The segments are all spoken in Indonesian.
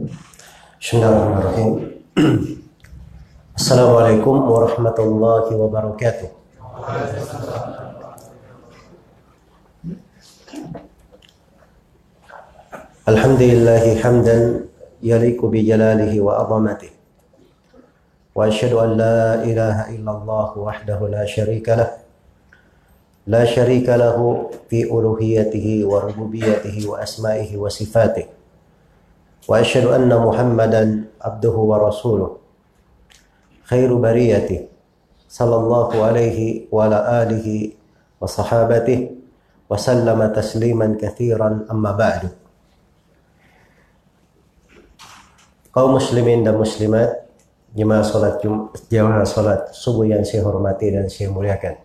Bismillahirrahmanirrahim. Assalamualaikum warahmatullahi wabarakatuh. الحمد لله حمدا يليق بجلاله وعظمته واشهد ان لا اله الا الله وحده لا شريك له لا شريك له في الوهيته وربوبيته واسمائه وصفاته واشهد ان محمدا عبده ورسوله خير بريته صلى الله عليه وعلى اله وصحابته وسلم تسليما كثيرا اما بعد kaum muslimin dan muslimat jemaah salat jemaah salat subuh yang saya hormati dan saya muliakan.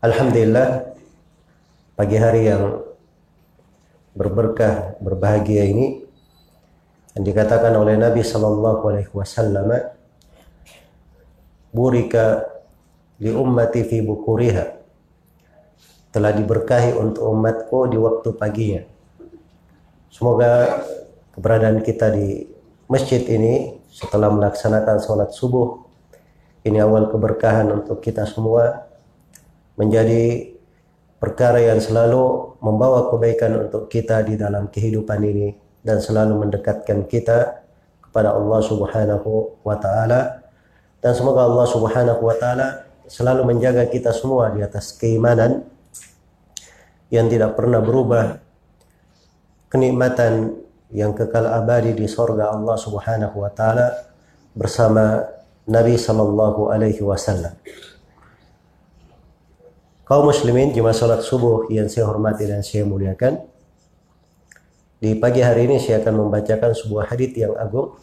Alhamdulillah pagi hari yang berberkah berbahagia ini yang dikatakan oleh Nabi sallallahu alaihi wasallam burika li ummati fi bukuriha telah diberkahi untuk umatku di waktu paginya. Semoga keberadaan kita di masjid ini setelah melaksanakan sholat subuh ini awal keberkahan untuk kita semua menjadi perkara yang selalu membawa kebaikan untuk kita di dalam kehidupan ini dan selalu mendekatkan kita kepada Allah Subhanahu wa taala dan semoga Allah Subhanahu wa taala selalu menjaga kita semua di atas keimanan yang tidak pernah berubah kenikmatan yang kekal abadi di sorga Allah Subhanahu wa taala bersama Nabi sallallahu alaihi wasallam. Kaum muslimin jemaah salat subuh yang saya hormati dan saya muliakan. Di pagi hari ini saya akan membacakan sebuah hadis yang agung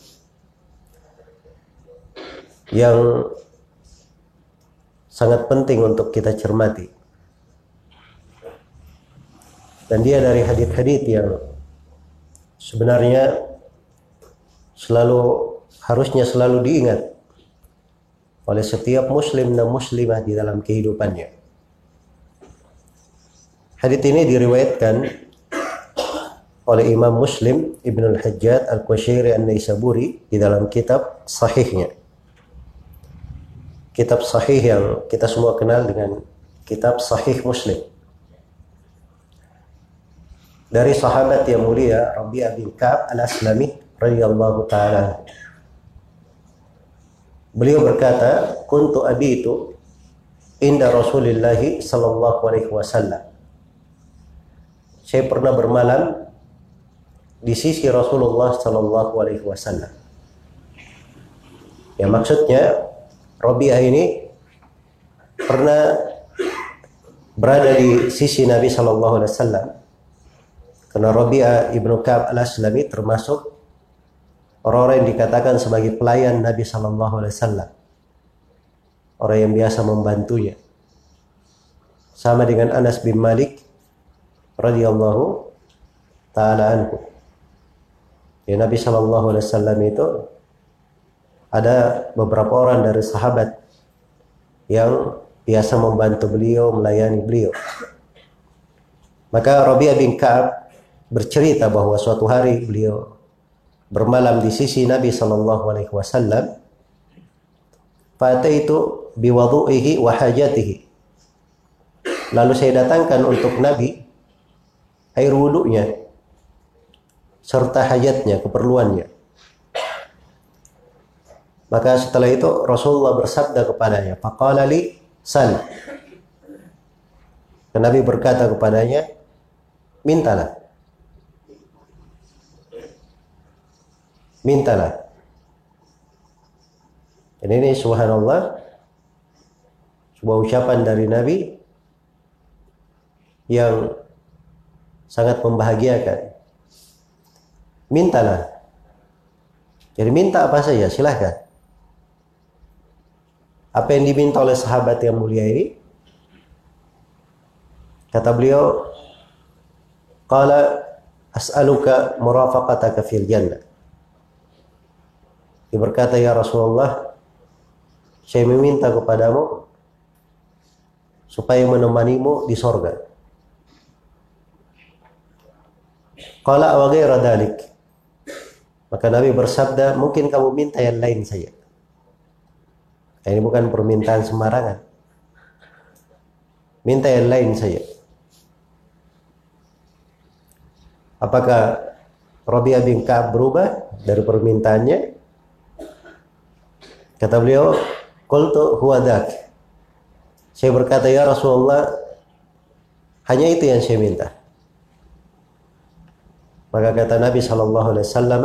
yang sangat penting untuk kita cermati. Dan dia dari hadis-hadis yang sebenarnya selalu harusnya selalu diingat oleh setiap muslim dan muslimah di dalam kehidupannya. Hadits ini diriwayatkan oleh Imam Muslim Ibn al-Hajjat Al-Qashairi An-Naisaburi di dalam kitab sahihnya. Kitab sahih yang kita semua kenal dengan kitab sahih Muslim dari sahabat yang mulia Rabi'ah bin Ka'ab al-Aslami radhiyallahu taala. Beliau berkata, "Kuntu abitu inda Rasulillah sallallahu alaihi wasallam." Saya pernah bermalam di sisi Rasulullah sallallahu alaihi wasallam. Ya maksudnya Rabi'ah ini pernah berada di sisi Nabi sallallahu alaihi wasallam karena Rabi'ah ibnu Ka'ab al-Aslami termasuk orang-orang yang dikatakan sebagai pelayan Nabi Sallallahu Alaihi Wasallam. Orang yang biasa membantunya. Sama dengan Anas bin Malik radhiyallahu taala anhu. Ya, Nabi Sallallahu Alaihi Wasallam itu ada beberapa orang dari sahabat yang biasa membantu beliau, melayani beliau. Maka Rabi'ah bin Ka'ab bercerita bahwa suatu hari beliau bermalam di sisi Nabi Shallallahu Alaihi Wasallam. Pada itu biwadu'ihi wa hajatihi. Lalu saya datangkan untuk Nabi air wudhunya serta hajatnya, keperluannya. Maka setelah itu Rasulullah bersabda kepadanya, "Faqala li sal." Nabi berkata kepadanya, "Mintalah." mintalah. Dan ini subhanallah sebuah ucapan dari Nabi yang sangat membahagiakan. Mintalah. Jadi minta apa saja, silahkan. Apa yang diminta oleh sahabat yang mulia ini? Kata beliau, Qala as'aluka murafaqataka fil jannah. Dia berkata, Ya Rasulullah, saya meminta kepadamu supaya menemanimu di sorga. Qala wa ghaira. Maka Nabi bersabda, mungkin kamu minta yang lain saja. Ini bukan permintaan sembarangan. Minta yang lain saja. Apakah Rabi'ah bin Ka'ab berubah dari permintaannya? Kata beliau, Qultu huwa dhak. Saya berkata, Ya Rasulullah, hanya itu yang saya minta. Maka kata Nabi sallallahu alaihi wasallam,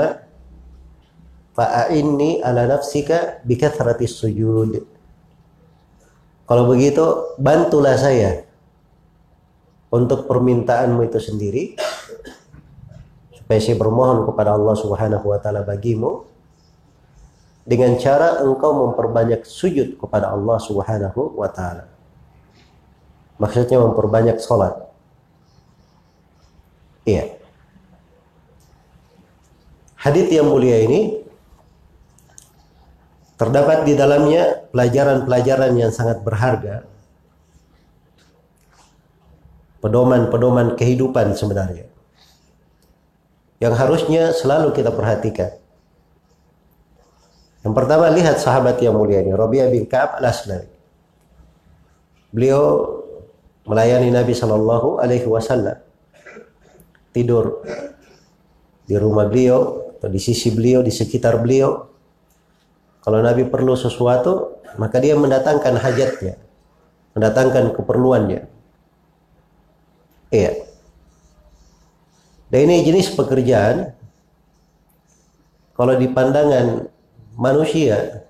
Fa'inni ala nafsika bikathrati sujud. Kalau begitu, bantulah saya untuk permintaanmu itu sendiri supaya saya bermohon kepada Allah Subhanahu wa taala bagimu dengan cara engkau memperbanyak sujud kepada Allah Subhanahu wa taala. Maksudnya memperbanyak salat. Iya. Hadis yang mulia ini Terdapat di dalamnya pelajaran-pelajaran yang sangat berharga. Pedoman-pedoman kehidupan sebenarnya. Yang harusnya selalu kita perhatikan. Yang pertama lihat sahabat yang mulia ini, Rabi'ah bin Ka'ab al-Aslami. Beliau melayani Nabi Shallallahu Alaihi Wasallam tidur di rumah beliau atau di sisi beliau di sekitar beliau kalau Nabi perlu sesuatu, maka dia mendatangkan hajatnya, mendatangkan keperluannya. Iya. Dan ini jenis pekerjaan kalau di pandangan manusia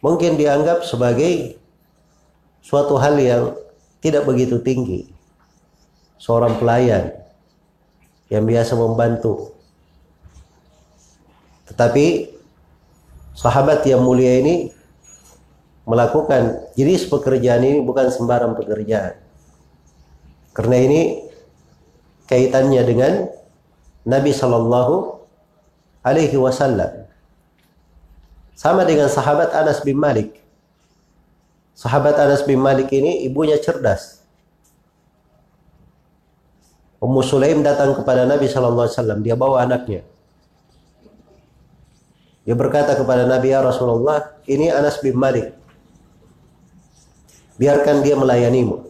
mungkin dianggap sebagai suatu hal yang tidak begitu tinggi. Seorang pelayan yang biasa membantu. Tetapi sahabat yang mulia ini melakukan jenis pekerjaan ini bukan sembarang pekerjaan. Karena ini kaitannya dengan Nabi Shallallahu Alaihi Wasallam. Sama dengan sahabat Anas bin Malik. Sahabat Anas bin Malik ini ibunya cerdas. Ummu Sulaim datang kepada Nabi Shallallahu Alaihi Wasallam. Dia bawa anaknya. Dia berkata kepada Nabi ya Rasulullah, ini Anas bin Malik. Biarkan dia melayanimu.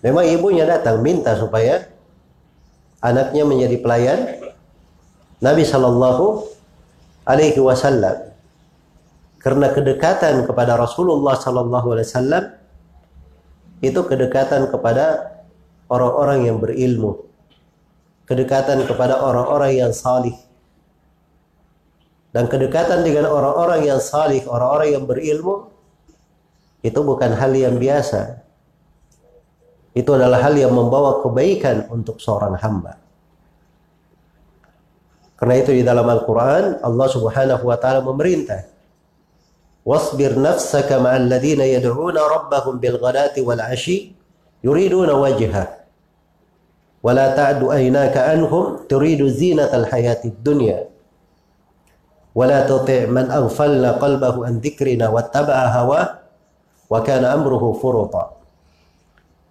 Memang ibunya datang minta supaya anaknya menjadi pelayan Nabi Shallallahu Alaihi Wasallam. Karena kedekatan kepada Rasulullah Shallallahu Alaihi Wasallam itu kedekatan kepada orang-orang yang berilmu, kedekatan kepada orang-orang yang salih, dan kedekatan dengan orang-orang yang salih, orang-orang yang berilmu itu bukan hal yang biasa. Itu adalah hal yang membawa kebaikan untuk seorang hamba. Karena itu di dalam Al-Quran Allah subhanahu wa ta'ala memerintah Wasbir nafsaka مَعَ الَّذِينَ yad'una rabbahum bil ghadati يُرِيدُونَ ashi yuriduna wajha wa أَنْهُمْ ta'du aynaka anhum turidu zinatal hayati dunya tuti' man aghfalna qalbahu an dzikrina wattaba'a hawa wa kana amruhu furuta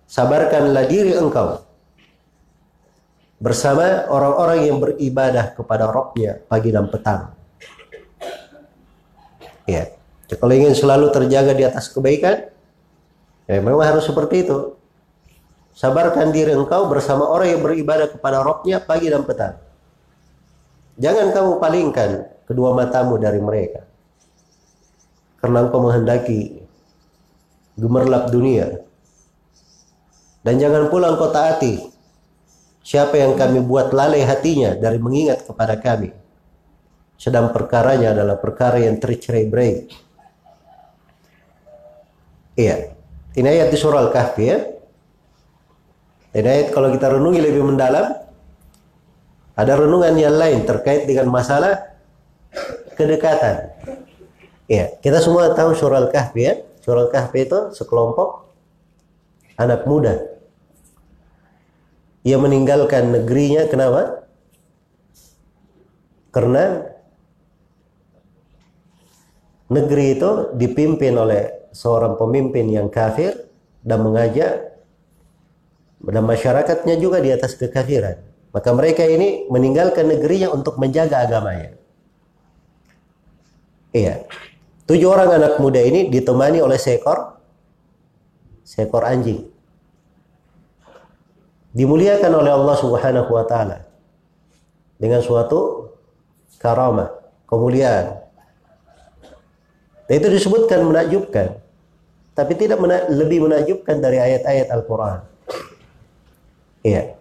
sabarkanlah diri engkau bersama orang-orang yang beribadah kepada Rabbnya pagi dan petang. Ya, kalau ingin selalu terjaga di atas kebaikan, ya memang harus seperti itu. Sabarkan diri engkau bersama orang yang beribadah kepada Rabbnya pagi dan petang. Jangan kamu palingkan kedua matamu dari mereka. Karena engkau menghendaki gemerlap dunia. Dan jangan pula engkau taati siapa yang kami buat lalai hatinya dari mengingat kepada kami. Sedang perkaranya adalah perkara yang tercerai-berai. Iya. Ini ayat di surah Al-Kahfi ya. Ini ayat kalau kita renungi lebih mendalam, ada renungan yang lain terkait dengan masalah kedekatan. Ya, kita semua tahu surah Al-Kahfi ya. Surah Al-Kahfi itu sekelompok anak muda. Ia meninggalkan negerinya kenapa? Karena negeri itu dipimpin oleh seorang pemimpin yang kafir dan mengajak dan masyarakatnya juga di atas kekafiran. Maka mereka ini meninggalkan negerinya untuk menjaga agamanya. Iya. Tujuh orang anak muda ini ditemani oleh seekor seekor anjing. Dimuliakan oleh Allah Subhanahu wa taala dengan suatu karamah, kemuliaan. Dan itu disebutkan menakjubkan. Tapi tidak mena lebih menakjubkan dari ayat-ayat Al-Qur'an. Iya.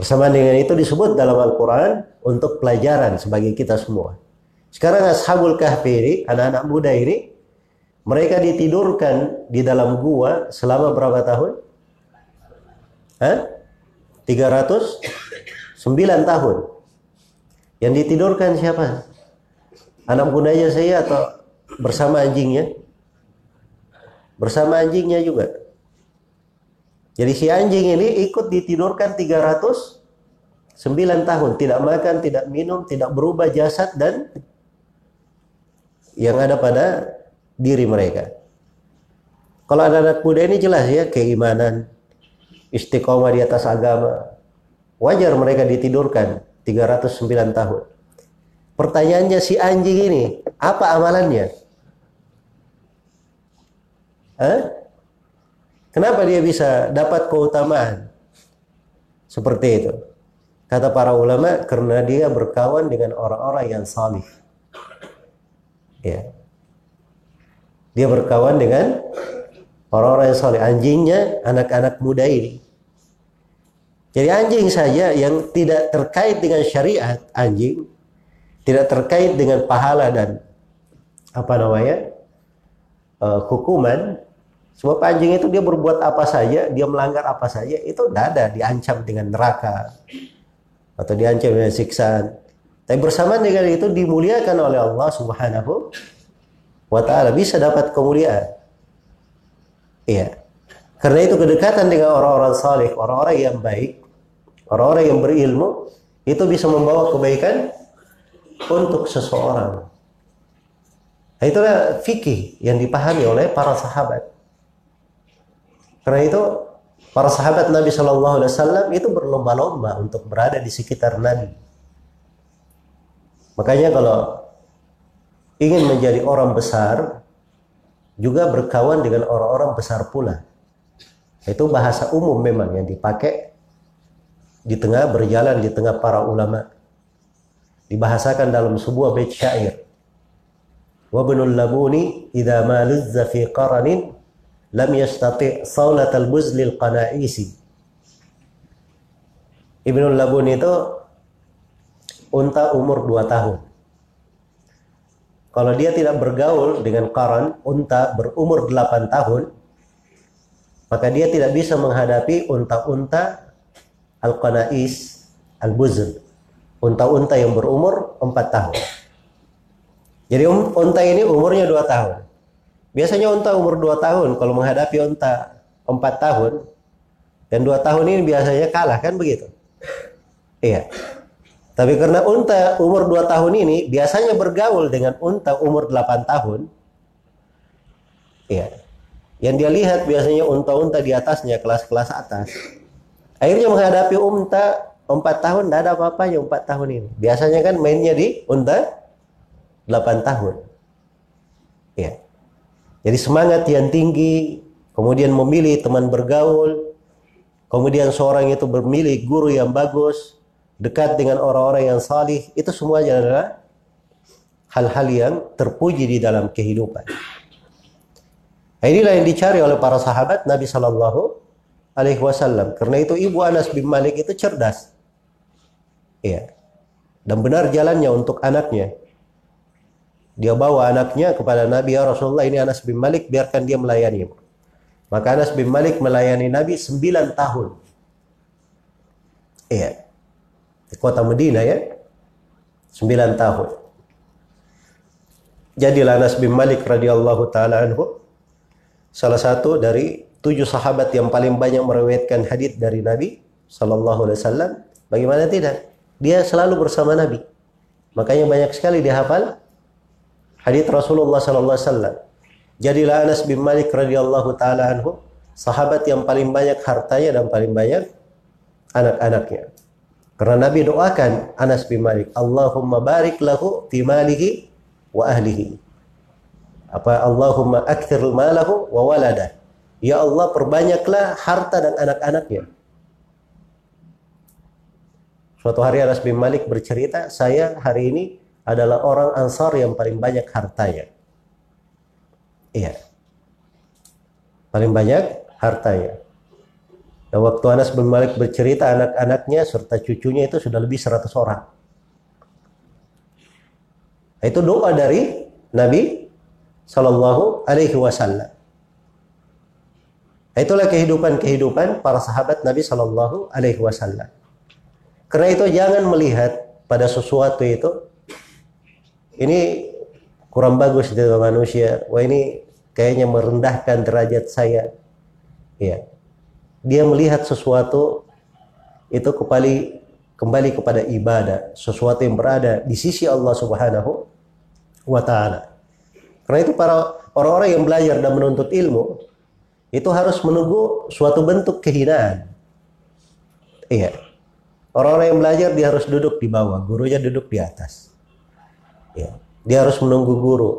Bersamaan dengan itu disebut dalam Al-Quran untuk pelajaran sebagai kita semua. Sekarang Ashabul Kahfi anak-anak muda ini, mereka ditidurkan di dalam gua selama berapa tahun? Hah? 309 tahun. Yang ditidurkan siapa? Anak mudanya saya atau bersama anjingnya? Bersama anjingnya juga. Jadi si anjing ini ikut ditidurkan 309 tahun, tidak makan, tidak minum, tidak berubah jasad dan yang ada pada diri mereka. Kalau ada anak muda ini jelas ya keimanan, istiqomah di atas agama. Wajar mereka ditidurkan 309 tahun. Pertanyaannya si anjing ini, apa amalannya? Hah? Kenapa dia bisa dapat keutamaan seperti itu? Kata para ulama, karena dia berkawan dengan orang-orang yang salih. Ya. Dia berkawan dengan orang-orang yang salih. Anjingnya anak-anak muda ini. Jadi anjing saja yang tidak terkait dengan syariat anjing, tidak terkait dengan pahala dan apa namanya uh, hukuman, Sebab anjing itu dia berbuat apa saja, dia melanggar apa saja, itu tidak ada diancam dengan neraka atau diancam dengan siksaan. Tapi bersamaan dengan itu dimuliakan oleh Allah Subhanahu wa taala bisa dapat kemuliaan. Iya. Karena itu kedekatan dengan orang-orang saleh, orang-orang yang baik, orang-orang yang berilmu itu bisa membawa kebaikan untuk seseorang. Nah, itulah fikih yang dipahami oleh para sahabat. Karena itu para sahabat Nabi Shallallahu Alaihi Wasallam itu berlomba-lomba untuk berada di sekitar Nabi. Makanya kalau ingin menjadi orang besar, juga berkawan dengan orang-orang besar pula. Itu bahasa umum memang yang dipakai di tengah berjalan di tengah para ulama. Dibahasakan dalam sebuah bait syair. Wa labuni idza fi qaranin lam yastati saulat al-buzlil qanaisi. Ibnu Labun itu unta umur 2 tahun. Kalau dia tidak bergaul dengan karan, unta berumur 8 tahun, maka dia tidak bisa menghadapi unta-unta al-qanais al-buzl. Unta-unta yang berumur 4 tahun. Jadi unta ini umurnya 2 tahun. Biasanya unta umur 2 tahun kalau menghadapi unta 4 tahun dan 2 tahun ini biasanya kalah kan begitu. Iya. Tapi karena unta umur 2 tahun ini biasanya bergaul dengan unta umur 8 tahun. Iya. Yang dia lihat biasanya unta-unta di atasnya kelas-kelas atas. Akhirnya menghadapi unta 4 tahun tidak ada apa-apanya 4 tahun ini. Biasanya kan mainnya di unta 8 tahun. Iya. Jadi semangat yang tinggi, kemudian memilih teman bergaul, kemudian seorang itu memilih guru yang bagus, dekat dengan orang-orang yang salih, itu semuanya adalah hal-hal yang terpuji di dalam kehidupan. Nah, inilah yang dicari oleh para sahabat Nabi Shallallahu Alaihi Wasallam. Karena itu ibu Anas bin Malik itu cerdas, iya, dan benar jalannya untuk anaknya. Dia bawa anaknya kepada Nabi ya Rasulullah ini Anas bin Malik biarkan dia melayani. Maka Anas bin Malik melayani Nabi 9 tahun. Iya. Di kota Medina ya. 9 tahun. Jadilah Anas bin Malik radhiyallahu taala anhu salah satu dari tujuh sahabat yang paling banyak meriwayatkan hadis dari Nabi sallallahu alaihi wasallam. Bagaimana tidak? Dia selalu bersama Nabi. Makanya banyak sekali dihafal hadits Rasulullah sallallahu alaihi wasallam. Jadilah Anas bin Malik radhiyallahu taala anhu sahabat yang paling banyak hartanya dan paling banyak anak-anaknya. Karena Nabi doakan Anas bin Malik, Allahumma barik lahu fi wa ahlihi. Apa Allahumma akthir malahu wa walada. Ya Allah perbanyaklah harta dan anak-anaknya. Suatu hari Anas bin Malik bercerita, saya hari ini adalah orang Ansar yang paling banyak hartanya. Iya. Paling banyak hartanya. Dan waktu Anas bin Malik bercerita anak-anaknya serta cucunya itu sudah lebih 100 orang. Itu doa dari Nabi Shallallahu Alaihi Wasallam. Itulah kehidupan-kehidupan para sahabat Nabi Shallallahu Alaihi Wasallam. Karena itu jangan melihat pada sesuatu itu ini kurang bagus di manusia. Wah ini kayaknya merendahkan derajat saya. Ya dia melihat sesuatu itu kembali kembali kepada ibadah, sesuatu yang berada di sisi Allah Subhanahu wa taala. Karena itu para orang-orang yang belajar dan menuntut ilmu itu harus menunggu suatu bentuk kehinaan. Iya. Orang-orang yang belajar dia harus duduk di bawah, gurunya duduk di atas. Ya. Dia harus menunggu guru.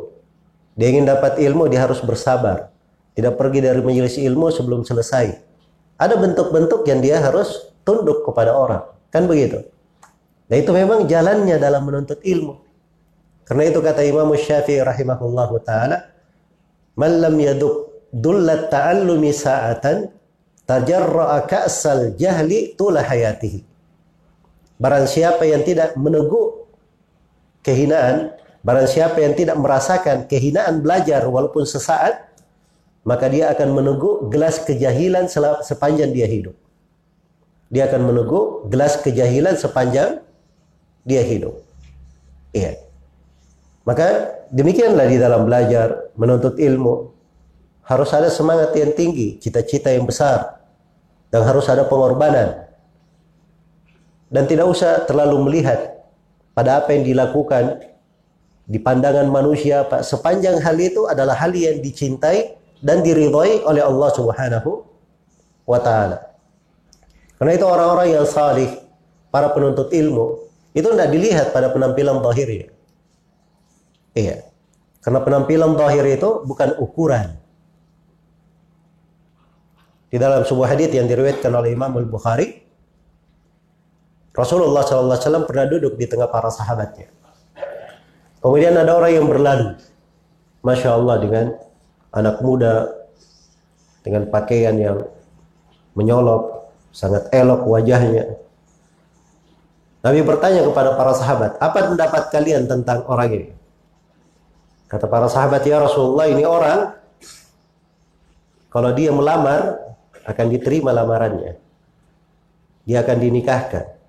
Dia ingin dapat ilmu, dia harus bersabar. Tidak pergi dari majelis ilmu sebelum selesai ada bentuk-bentuk yang dia harus tunduk kepada orang. Kan begitu. Nah itu memang jalannya dalam menuntut ilmu. Karena itu kata Imam Syafi'i rahimahullahu taala, "Man lam yaduk dullat ta'allumi sa'atan tajarra'a ka'sal jahli tula hayatihi." Barang siapa yang tidak meneguk kehinaan, barang siapa yang tidak merasakan kehinaan belajar walaupun sesaat, maka dia akan meneguk gelas kejahilan sepanjang dia hidup. Dia akan meneguk gelas kejahilan sepanjang dia hidup. Iya. Maka demikianlah di dalam belajar, menuntut ilmu. Harus ada semangat yang tinggi, cita-cita yang besar. Dan harus ada pengorbanan. Dan tidak usah terlalu melihat pada apa yang dilakukan di pandangan manusia. Pak. Sepanjang hal itu adalah hal yang dicintai dan diridhai oleh Allah Subhanahu wa taala. Karena itu orang-orang yang salih, para penuntut ilmu, itu tidak dilihat pada penampilan zahirnya. Iya. Karena penampilan zahir itu bukan ukuran. Di dalam sebuah hadis yang diriwayatkan oleh Imam Al-Bukhari, Rasulullah SAW pernah duduk di tengah para sahabatnya. Kemudian ada orang yang berlalu. Masya Allah dengan anak muda dengan pakaian yang menyolok, sangat elok wajahnya. Nabi bertanya kepada para sahabat, apa pendapat kalian tentang orang ini? Kata para sahabat, ya Rasulullah ini orang, kalau dia melamar, akan diterima lamarannya. Dia akan dinikahkan.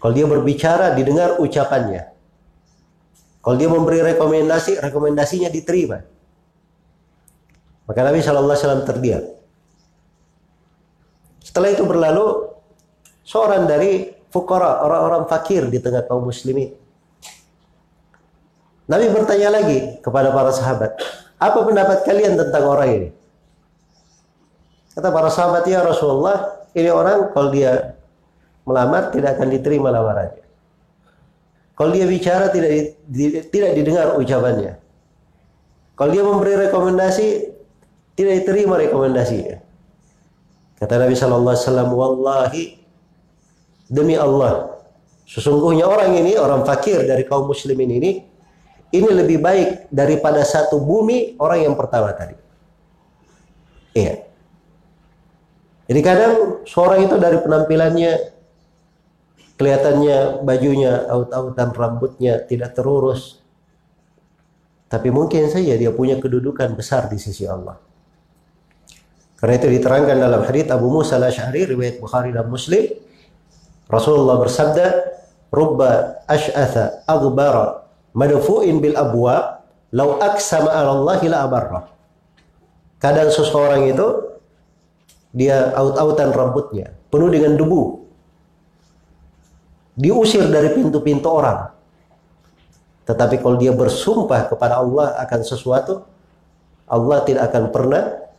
Kalau dia berbicara, didengar ucapannya. Kalau dia memberi rekomendasi, rekomendasinya diterima. Maka Nabi Shallallahu Alaihi Wasallam terdiam. Setelah itu berlalu seorang dari fukara, orang-orang fakir di tengah kaum muslimin. Nabi bertanya lagi kepada para sahabat, apa pendapat kalian tentang orang ini? Kata para sahabat, ya Rasulullah, ini orang kalau dia melamar tidak akan diterima lamarannya. Kalau dia bicara tidak di, tidak didengar ucapannya. Kalau dia memberi rekomendasi tidak diterima rekomendasinya. Kata Nabi Shallallahu Alaihi Wasallam, wallahi demi Allah, sesungguhnya orang ini orang fakir dari kaum muslimin ini ini lebih baik daripada satu bumi orang yang pertama tadi. Iya. Jadi kadang seorang itu dari penampilannya kelihatannya bajunya aut-autan rambutnya tidak terurus. Tapi mungkin saja dia punya kedudukan besar di sisi Allah. Karena itu diterangkan dalam hadis Abu Musa al-Asy'ari riwayat Bukhari dan Muslim Rasulullah bersabda rubba ash'atha aghbara madfu'in bil abwa law aqsama 'ala Allah la abarra Kadang seseorang itu dia aut-autan rambutnya penuh dengan debu diusir dari pintu-pintu orang tetapi kalau dia bersumpah kepada Allah akan sesuatu Allah tidak akan pernah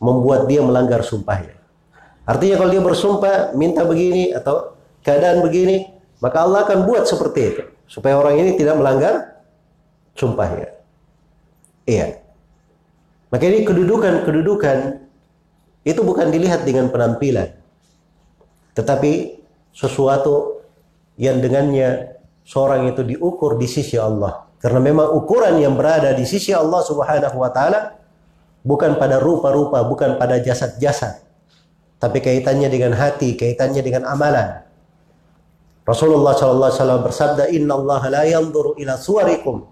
membuat dia melanggar sumpahnya. Artinya kalau dia bersumpah minta begini atau keadaan begini, maka Allah akan buat seperti itu supaya orang ini tidak melanggar sumpahnya. Iya. Maka ini kedudukan-kedudukan itu bukan dilihat dengan penampilan, tetapi sesuatu yang dengannya seorang itu diukur di sisi Allah. Karena memang ukuran yang berada di sisi Allah Subhanahu wa taala bukan pada rupa-rupa, bukan pada jasad-jasad, tapi kaitannya dengan hati, kaitannya dengan amalan. Rasulullah sallallahu alaihi wasallam bersabda, "Inna Allah la yanzuru ila suwarikum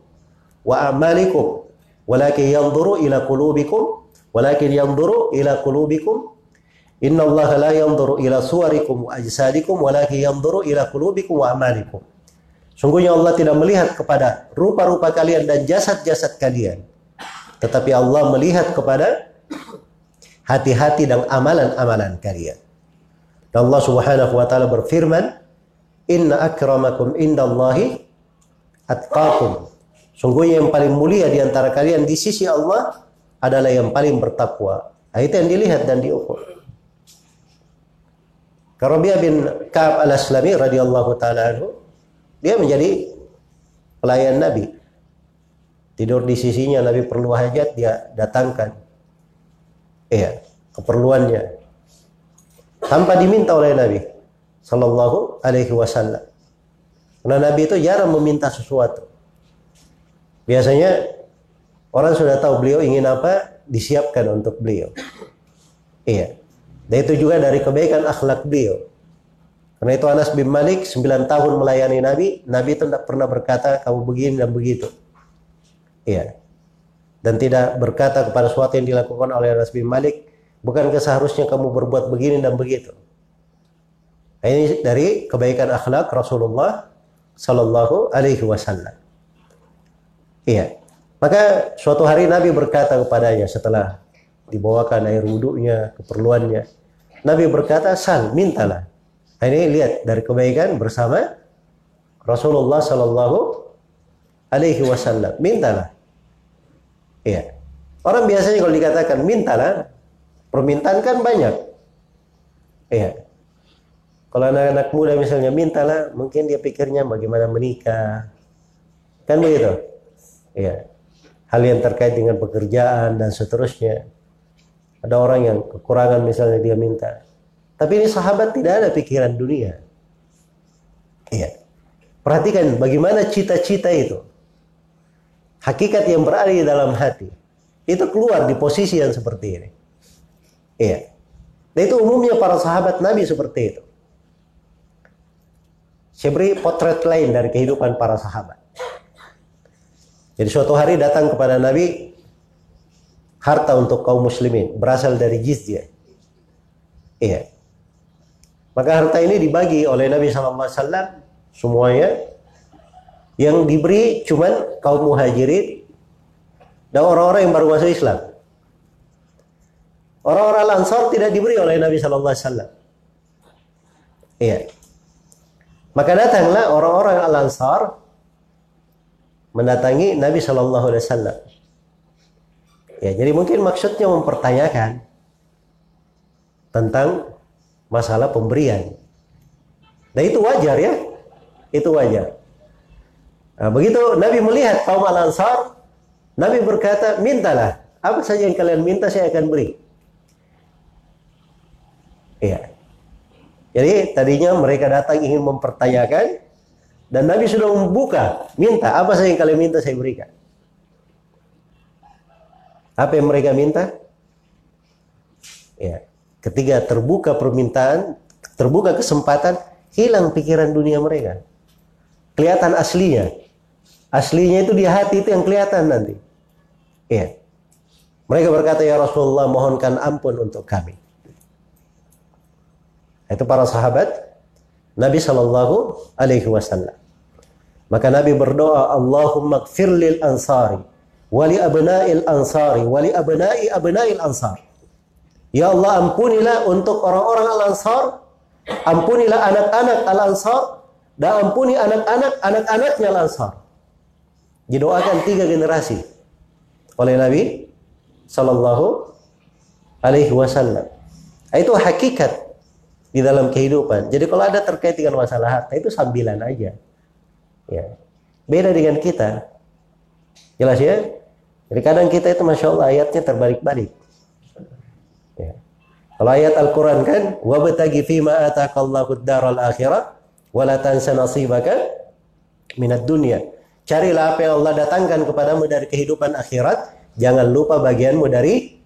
wa amalikum, walakin yanzuru ila qulubikum, walakin yanzuru ila qulubikum." Inna Allah la yanzuru ila suwarikum wa ajsadikum, walakin yanzuru ila qulubikum wa amalikum. Sungguhnya Allah tidak melihat kepada rupa-rupa kalian dan jasad-jasad kalian. Tetapi Allah melihat kepada hati-hati dan amalan-amalan kalian. Dan Allah Subhanahu wa taala berfirman, "Inna akramakum indallahi atqakum." Sungguhnya yang paling mulia di antara kalian di sisi Allah adalah yang paling bertakwa. Nah, itu yang dilihat dan diukur. Karabiyah bin Ka'ab al-Aslami radhiyallahu taala dia menjadi pelayan Nabi. Tidur di sisinya Nabi perlu hajat dia datangkan. Iya, keperluannya. Tanpa diminta oleh Nabi sallallahu alaihi wasallam. Karena Nabi itu jarang meminta sesuatu. Biasanya orang sudah tahu beliau ingin apa, disiapkan untuk beliau. Iya. Dan itu juga dari kebaikan akhlak beliau. Karena itu Anas bin Malik 9 tahun melayani Nabi, Nabi itu tidak pernah berkata kamu begini dan begitu. Iya. Dan tidak berkata kepada sesuatu yang dilakukan oleh Anas bin Malik, bukankah seharusnya kamu berbuat begini dan begitu. Nah, ini dari kebaikan akhlak Rasulullah Sallallahu Alaihi Wasallam. Iya. Maka suatu hari Nabi berkata kepadanya setelah dibawakan air wudhunya, keperluannya. Nabi berkata, sal, mintalah. Nah, ini lihat dari kebaikan bersama Rasulullah Sallallahu Alaihi Wasallam. Mintalah. Iya. Orang biasanya kalau dikatakan mintalah, permintaan kan banyak. Iya. Kalau anak-anak muda misalnya mintalah, mungkin dia pikirnya bagaimana menikah. Kan begitu? Iya. Hal yang terkait dengan pekerjaan dan seterusnya. Ada orang yang kekurangan misalnya dia minta. Tapi ini sahabat tidak ada pikiran dunia. Iya. Perhatikan bagaimana cita-cita itu. Hakikat yang berada di dalam hati. Itu keluar di posisi yang seperti ini. Iya. Dan itu umumnya para sahabat Nabi seperti itu. Saya beri potret lain dari kehidupan para sahabat. Jadi suatu hari datang kepada Nabi harta untuk kaum muslimin berasal dari jizyah. Iya. Maka harta ini dibagi oleh Nabi SAW semuanya yang diberi cuman kaum muhajirin dan orang-orang yang baru masuk Islam. Orang-orang Ansar tidak diberi oleh Nabi SAW. Iya. Maka datanglah orang-orang Al-Ansar mendatangi Nabi Wasallam. Ya, jadi mungkin maksudnya mempertanyakan tentang masalah pemberian. Nah itu wajar ya, itu wajar. Nah, begitu Nabi melihat kaum Al Ansar, Nabi berkata, mintalah apa saja yang kalian minta saya akan beri. Iya. Jadi tadinya mereka datang ingin mempertanyakan dan Nabi sudah membuka, minta apa saja yang kalian minta saya berikan. Apa yang mereka minta? Ya, Ketika terbuka permintaan, terbuka kesempatan, hilang pikiran dunia mereka. Kelihatan aslinya. Aslinya itu di hati itu yang kelihatan nanti. Iya. Mereka berkata, Ya Rasulullah mohonkan ampun untuk kami. Itu para sahabat Nabi Shallallahu Alaihi Wasallam. Maka Nabi berdoa, Allahumma gfir lil ansari, wali abna'il ansari, wali abna'i abna'il ansari. Ya Allah ampunilah untuk orang-orang Al-Ansar, ampunilah anak-anak Al-Ansar, dan ampuni anak-anak anak-anaknya Al-Ansar. Didoakan tiga generasi oleh Nabi Sallallahu Alaihi Wasallam. Itu hakikat di dalam kehidupan. Jadi kalau ada terkait dengan masalah harta itu sambilan aja. Ya. Beda dengan kita. Jelas ya? Jadi kadang kita itu Masya Allah ayatnya terbalik-balik. Ya. Kalau ayat Al-Quran kan, وَبَتَغِ فِي مَا آتَاكَ اللَّهُ الدَّارَ الْآخِرَةِ وَلَا تَنْسَ نَصِيبَكَ مِنَ الدُّنْيَا Carilah apa yang Allah datangkan kepadamu dari kehidupan akhirat, jangan lupa bagianmu dari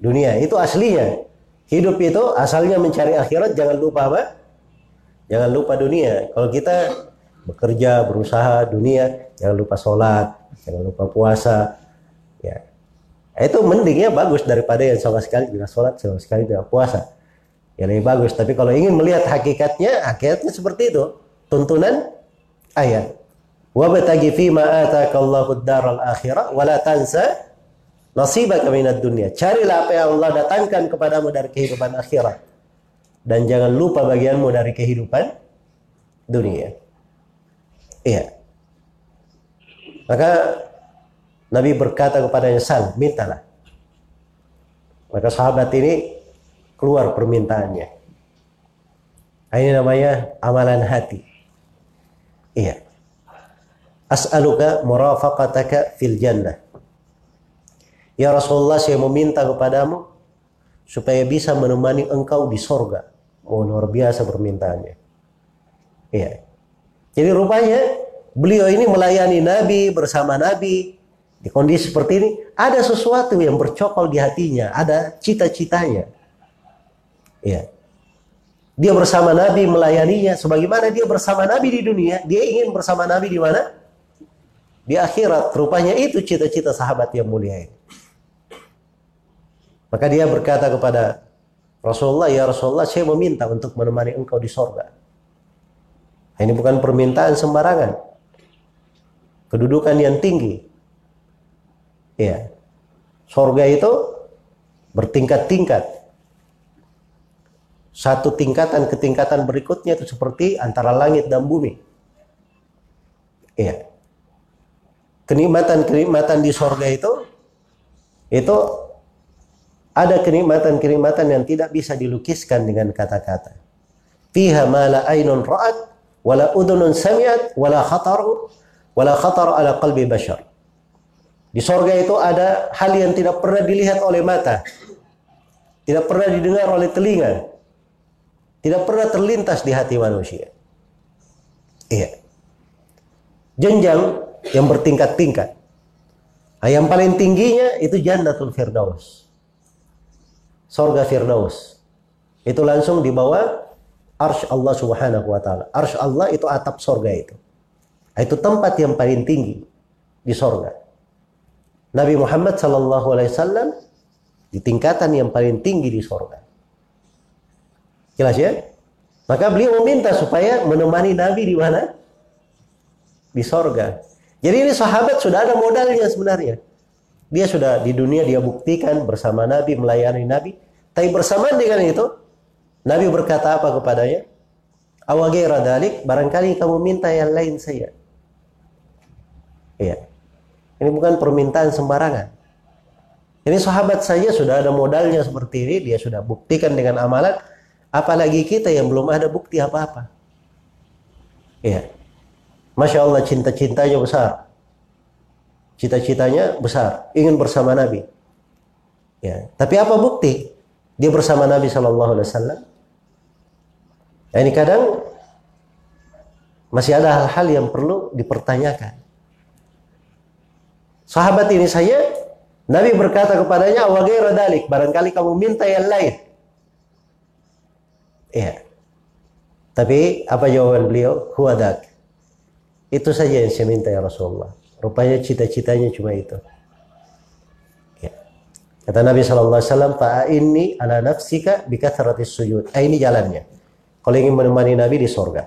dunia. Itu aslinya. Hidup itu asalnya mencari akhirat, jangan lupa apa? Jangan lupa dunia. Kalau kita bekerja, berusaha dunia, jangan lupa sholat, jangan lupa puasa. Ya. Itu mendingnya bagus daripada yang sama sekali tidak sholat, sama sekali tidak puasa. Ya lebih bagus. Tapi kalau ingin melihat hakikatnya, hakikatnya seperti itu. Tuntunan ayat. Wa batagi fi ma ataka Allahu daral akhirah wa la tansa nasibaka minad dunia. Carilah apa yang Allah datangkan kepadamu dari kehidupan akhirat. Dan jangan lupa bagianmu dari kehidupan dunia. Iya. Maka Nabi berkata kepadanya, Sal, mintalah. Maka sahabat ini keluar permintaannya. Ini namanya amalan hati. Iya. As'aluka murafaqataka fil jannah. Ya Rasulullah saya meminta kepadamu supaya bisa menemani engkau di sorga. Oh luar biasa permintaannya. Iya. Jadi rupanya beliau ini melayani Nabi bersama Nabi di kondisi seperti ini ada sesuatu yang bercokol di hatinya, ada cita-citanya. Iya. Dia bersama Nabi melayaninya sebagaimana dia bersama Nabi di dunia, dia ingin bersama Nabi di mana? Di akhirat. Rupanya itu cita-cita sahabat yang mulia ini. Maka dia berkata kepada Rasulullah, ya Rasulullah, saya meminta untuk menemani engkau di sorga. Ini bukan permintaan sembarangan. Kedudukan yang tinggi. Ya. Sorga itu bertingkat-tingkat. Satu tingkatan ke tingkatan berikutnya itu seperti antara langit dan bumi. Ya. Kenikmatan-kenikmatan di sorga itu itu ada kenikmatan-kenikmatan yang tidak bisa dilukiskan dengan kata-kata. Fiha ma la ainun ra'at wala udhunun sami'at wala khatar wala khatar ala qalbi bashar. Di sorga itu ada hal yang tidak pernah dilihat oleh mata, tidak pernah didengar oleh telinga, tidak pernah terlintas di hati manusia. Iya. Jenjang yang bertingkat-tingkat. Nah, yang paling tingginya itu Jannatul Firdaus sorga Firdaus. Itu langsung di bawah arsh Allah Subhanahu wa taala. Arsh Allah itu atap sorga itu. Itu tempat yang paling tinggi di sorga. Nabi Muhammad sallallahu alaihi wasallam di tingkatan yang paling tinggi di sorga. Jelas ya? Maka beliau meminta supaya menemani Nabi di mana? Di sorga. Jadi ini sahabat sudah ada modalnya sebenarnya. Dia sudah di dunia dia buktikan bersama Nabi melayani Nabi. Tapi bersamaan dengan itu, Nabi berkata apa kepadanya? Awagira dalik, barangkali kamu minta yang lain saya. Iya. Ini bukan permintaan sembarangan. Ini sahabat saya sudah ada modalnya seperti ini, dia sudah buktikan dengan amalan. Apalagi kita yang belum ada bukti apa-apa. Iya. Masya Allah cinta-cintanya besar. Cita-citanya besar, ingin bersama Nabi. Ya, tapi apa bukti dia bersama Nabi Shallallahu Alaihi Wasallam? Ya, ini kadang masih ada hal-hal yang perlu dipertanyakan. Sahabat ini saya, Nabi berkata kepadanya, "Wagai dalik, barangkali kamu minta yang lain." Ya. Tapi apa jawaban beliau? Huwadak. Itu saja yang saya minta ya Rasulullah. Rupanya cita-citanya cuma itu. Ya. Kata Nabi SAW, ini ala nafsika bikathratis sujud. Ah, ini jalannya. Kalau ingin menemani Nabi di sorga.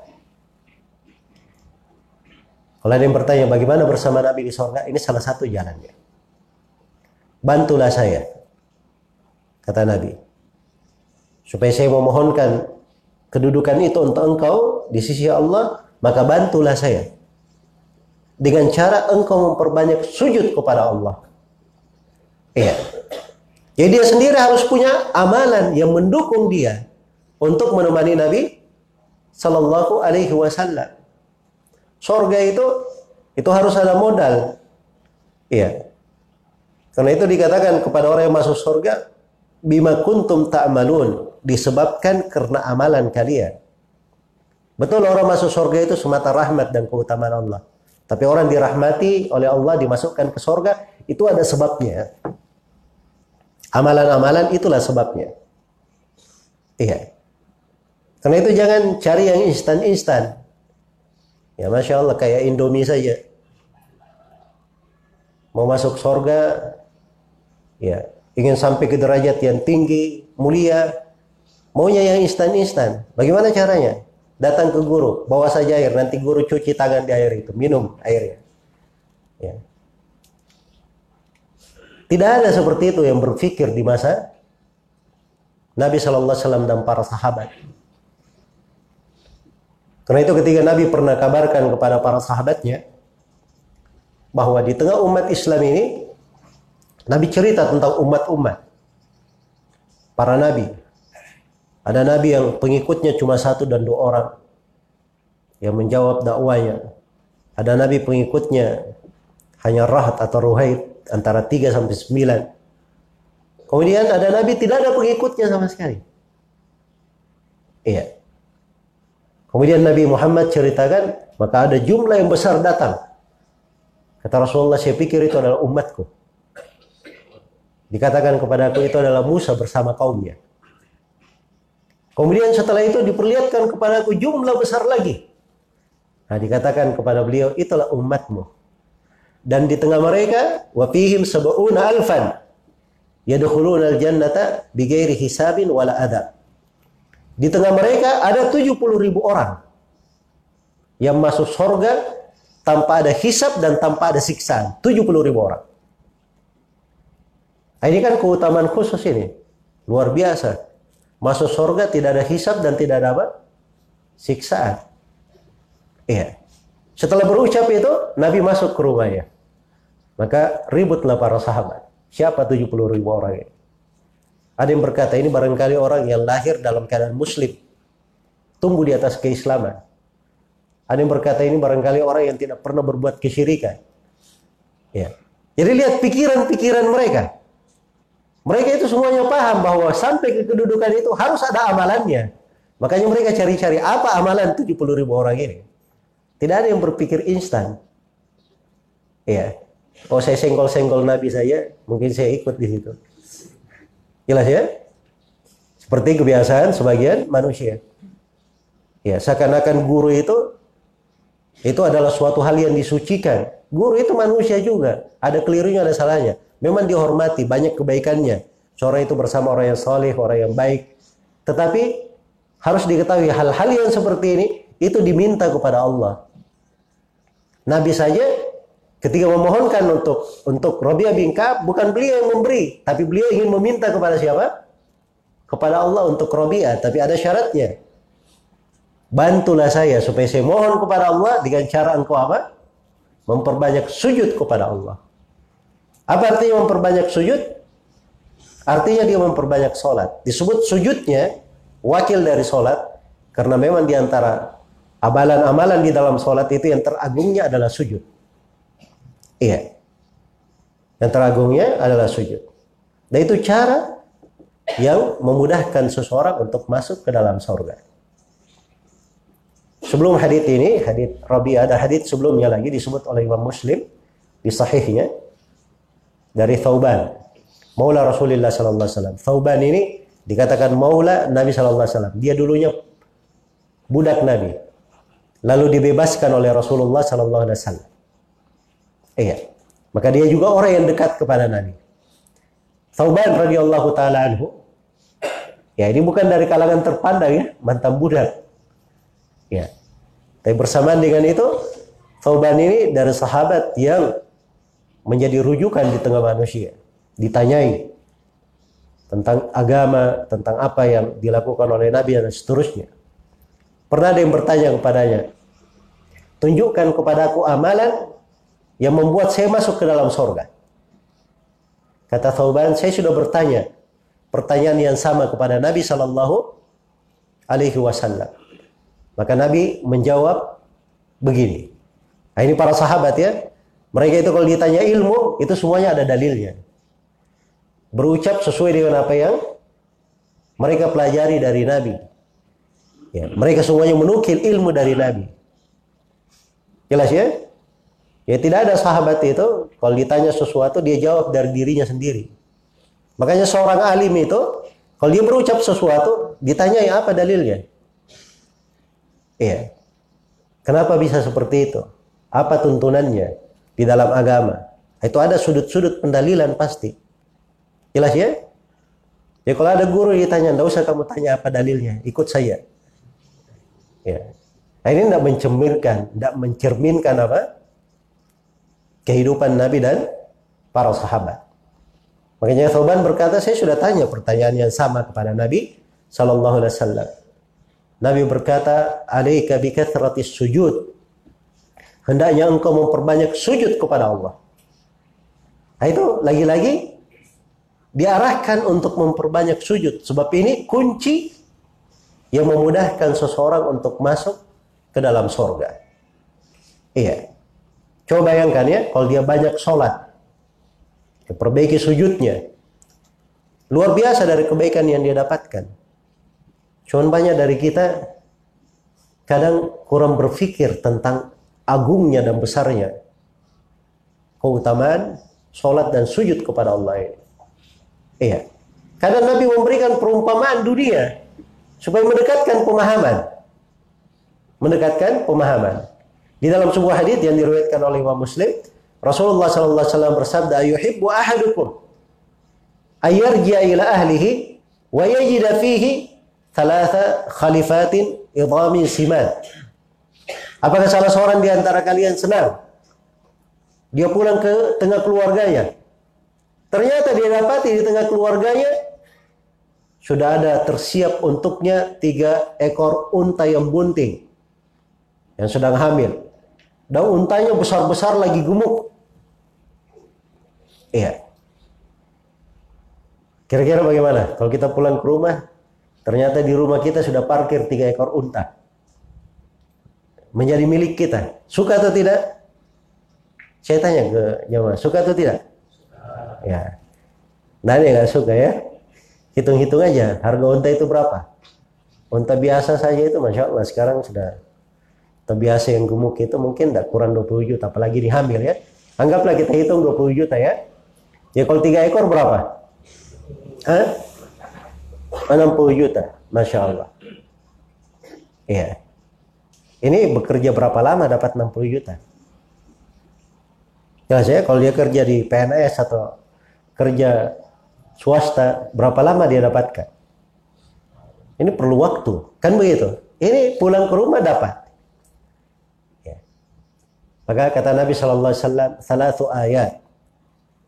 Kalau ada yang bertanya bagaimana bersama Nabi di sorga, ini salah satu jalannya. Bantulah saya, kata Nabi. Supaya saya memohonkan kedudukan itu untuk engkau di sisi Allah, maka bantulah saya dengan cara engkau memperbanyak sujud kepada Allah. Iya. Jadi dia sendiri harus punya amalan yang mendukung dia untuk menemani Nabi Sallallahu Alaihi Wasallam. Sorga itu itu harus ada modal. Iya. Karena itu dikatakan kepada orang yang masuk surga, bima kuntum ta'malun, disebabkan karena amalan kalian. Betul orang masuk surga itu semata rahmat dan keutamaan Allah. Tapi orang dirahmati oleh Allah dimasukkan ke surga itu ada sebabnya. Amalan-amalan itulah sebabnya. Iya. Karena itu jangan cari yang instan-instan. Ya Masya Allah kayak Indomie saja. Mau masuk surga, ya ingin sampai ke derajat yang tinggi, mulia, maunya yang instan-instan. Bagaimana caranya? Datang ke guru, bawa saja air, nanti guru cuci tangan di air itu, minum airnya. Ya. Tidak ada seperti itu yang berpikir di masa Nabi Shallallahu Alaihi Wasallam dan para sahabat. Karena itu ketika Nabi pernah kabarkan kepada para sahabatnya bahwa di tengah umat Islam ini Nabi cerita tentang umat-umat para nabi. Ada nabi yang pengikutnya cuma satu dan dua orang yang menjawab dakwanya. Ada nabi pengikutnya hanya rahat atau ruhaid antara 3 sampai 9. Kemudian ada nabi tidak ada pengikutnya sama sekali. Iya. Kemudian Nabi Muhammad ceritakan, maka ada jumlah yang besar datang. Kata Rasulullah, saya pikir itu adalah umatku. Dikatakan kepada aku itu adalah Musa bersama kaumnya. Kemudian setelah itu diperlihatkan kepada aku jumlah besar lagi. Nah, dikatakan kepada beliau, itulah umatmu dan di tengah mereka wa fihim sab'una alfan yadkhuluna al-jannata hisabin wala adab. Di tengah mereka ada 70 ribu orang yang masuk surga tanpa ada hisab dan tanpa ada siksaan. 70 ribu orang. Nah, ini kan keutamaan khusus ini. Luar biasa. Masuk surga tidak ada hisab dan tidak ada apa? Siksaan. Iya. Setelah berucap itu, Nabi masuk ke rumahnya. Maka ributlah para sahabat. Siapa 70 ribu orang ini? Ada yang berkata ini barangkali orang yang lahir dalam keadaan muslim. Tumbuh di atas keislaman. Ada yang berkata ini barangkali orang yang tidak pernah berbuat kesyirikan. Ya. Jadi lihat pikiran-pikiran mereka. Mereka itu semuanya paham bahwa sampai ke kedudukan itu harus ada amalannya. Makanya mereka cari-cari apa amalan 70 ribu orang ini. Tidak ada yang berpikir instan. Ya. Oh saya senggol-senggol Nabi saya, mungkin saya ikut di situ. Jelas ya? Seperti kebiasaan sebagian manusia. Ya, seakan-akan guru itu itu adalah suatu hal yang disucikan. Guru itu manusia juga, ada kelirunya, ada salahnya. Memang dihormati, banyak kebaikannya. Seorang itu bersama orang yang soleh, orang yang baik. Tetapi harus diketahui hal-hal yang seperti ini itu diminta kepada Allah. Nabi saja Ketika memohonkan untuk untuk Rabi'ah bin Ka'ab, bukan beliau yang memberi, tapi beliau ingin meminta kepada siapa? Kepada Allah untuk Rabi'ah, tapi ada syaratnya. Bantulah saya supaya saya mohon kepada Allah dengan cara engkau apa? Memperbanyak sujud kepada Allah. Apa artinya memperbanyak sujud? Artinya dia memperbanyak sholat. Disebut sujudnya wakil dari sholat karena memang di antara amalan-amalan di dalam sholat itu yang teragungnya adalah sujud. Iya. Yang teragungnya adalah sujud. Dan itu cara yang memudahkan seseorang untuk masuk ke dalam surga. Sebelum hadis ini, hadis Rabi ada hadis sebelumnya lagi disebut oleh Imam Muslim di sahihnya dari Thauban, Maula Rasulullah sallallahu alaihi wasallam. Thauban ini dikatakan maula Nabi sallallahu alaihi wasallam. Dia dulunya budak Nabi. Lalu dibebaskan oleh Rasulullah sallallahu alaihi wasallam. Iya. Maka dia juga orang yang dekat kepada Nabi. Thauban radhiyallahu taala anhu. Ya, ini bukan dari kalangan terpandang ya, mantan budak. Ya. Tapi bersamaan dengan itu, Thauban ini dari sahabat yang menjadi rujukan di tengah manusia. Ditanyai tentang agama, tentang apa yang dilakukan oleh Nabi dan seterusnya. Pernah ada yang bertanya kepadanya, tunjukkan kepadaku amalan yang membuat saya masuk ke dalam sorga. Kata Thauban, saya sudah bertanya pertanyaan yang sama kepada Nabi Shallallahu Alaihi Wasallam. Maka Nabi menjawab begini. Nah, ini para sahabat ya. Mereka itu kalau ditanya ilmu, itu semuanya ada dalilnya. Berucap sesuai dengan apa yang mereka pelajari dari Nabi. Ya, mereka semuanya menukil ilmu dari Nabi. Jelas ya? Ya tidak ada sahabat itu kalau ditanya sesuatu dia jawab dari dirinya sendiri. Makanya seorang alim itu kalau dia berucap sesuatu ditanya ya apa dalilnya? Iya. Kenapa bisa seperti itu? Apa tuntunannya di dalam agama? Itu ada sudut-sudut pendalilan pasti. Jelas ya? Ya kalau ada guru ditanya, tidak usah kamu tanya apa dalilnya, ikut saya. Ya. Nah ini tidak mencerminkan, tidak mencerminkan apa? Kehidupan Nabi dan para sahabat. Makanya Thoban berkata, saya sudah tanya pertanyaan yang sama kepada Nabi Sallallahu Alaihi Wasallam. Nabi berkata, "Alaika bi sujud." Hendaknya engkau memperbanyak sujud kepada Allah. Nah itu lagi-lagi diarahkan untuk memperbanyak sujud sebab ini kunci yang memudahkan seseorang untuk masuk ke dalam sorga. Iya. Coba bayangkan ya, kalau dia banyak sholat, ya perbaiki sujudnya. Luar biasa dari kebaikan yang dia dapatkan. Cuman banyak dari kita kadang kurang berpikir tentang agungnya dan besarnya keutamaan sholat dan sujud kepada Allah ini. Iya. Karena Nabi memberikan perumpamaan dunia supaya mendekatkan pemahaman. Mendekatkan pemahaman. Di dalam sebuah hadis yang diriwayatkan oleh Imam Muslim, Rasulullah sallallahu alaihi wasallam bersabda, "Ayuhibbu ahadukum ayarji'a ila ahlihi wa yajida fihi thalatha khalifatin idhamin siman. Apakah salah seorang di antara kalian senang dia pulang ke tengah keluarganya? Ternyata dia dapati di tengah keluarganya sudah ada tersiap untuknya tiga ekor unta yang bunting yang sedang hamil. Dan untanya besar-besar lagi gemuk. Iya. Kira-kira bagaimana? Kalau kita pulang ke rumah, Ternyata di rumah kita sudah parkir tiga ekor unta. Menjadi milik kita. Suka atau tidak? Saya tanya ke jemaah, suka atau tidak? Ya. Nah, ini nggak suka ya. Hitung-hitung aja, harga unta itu berapa? Unta biasa saja itu Masya Allah sekarang sudah unta biasa yang gemuk itu mungkin tidak kurang 20 juta, apalagi dihamil ya. Anggaplah kita hitung 20 juta ya. Ya kalau tiga ekor berapa? Hah? 60 juta, masya Allah. Iya. Ini bekerja berapa lama dapat 60 juta? Ya saya kalau dia kerja di PNS atau kerja swasta, berapa lama dia dapatkan? Ini perlu waktu, kan begitu? Ini pulang ke rumah dapat. Maka kata Nabi Shallallahu Alaihi Wasallam, salatu ayat,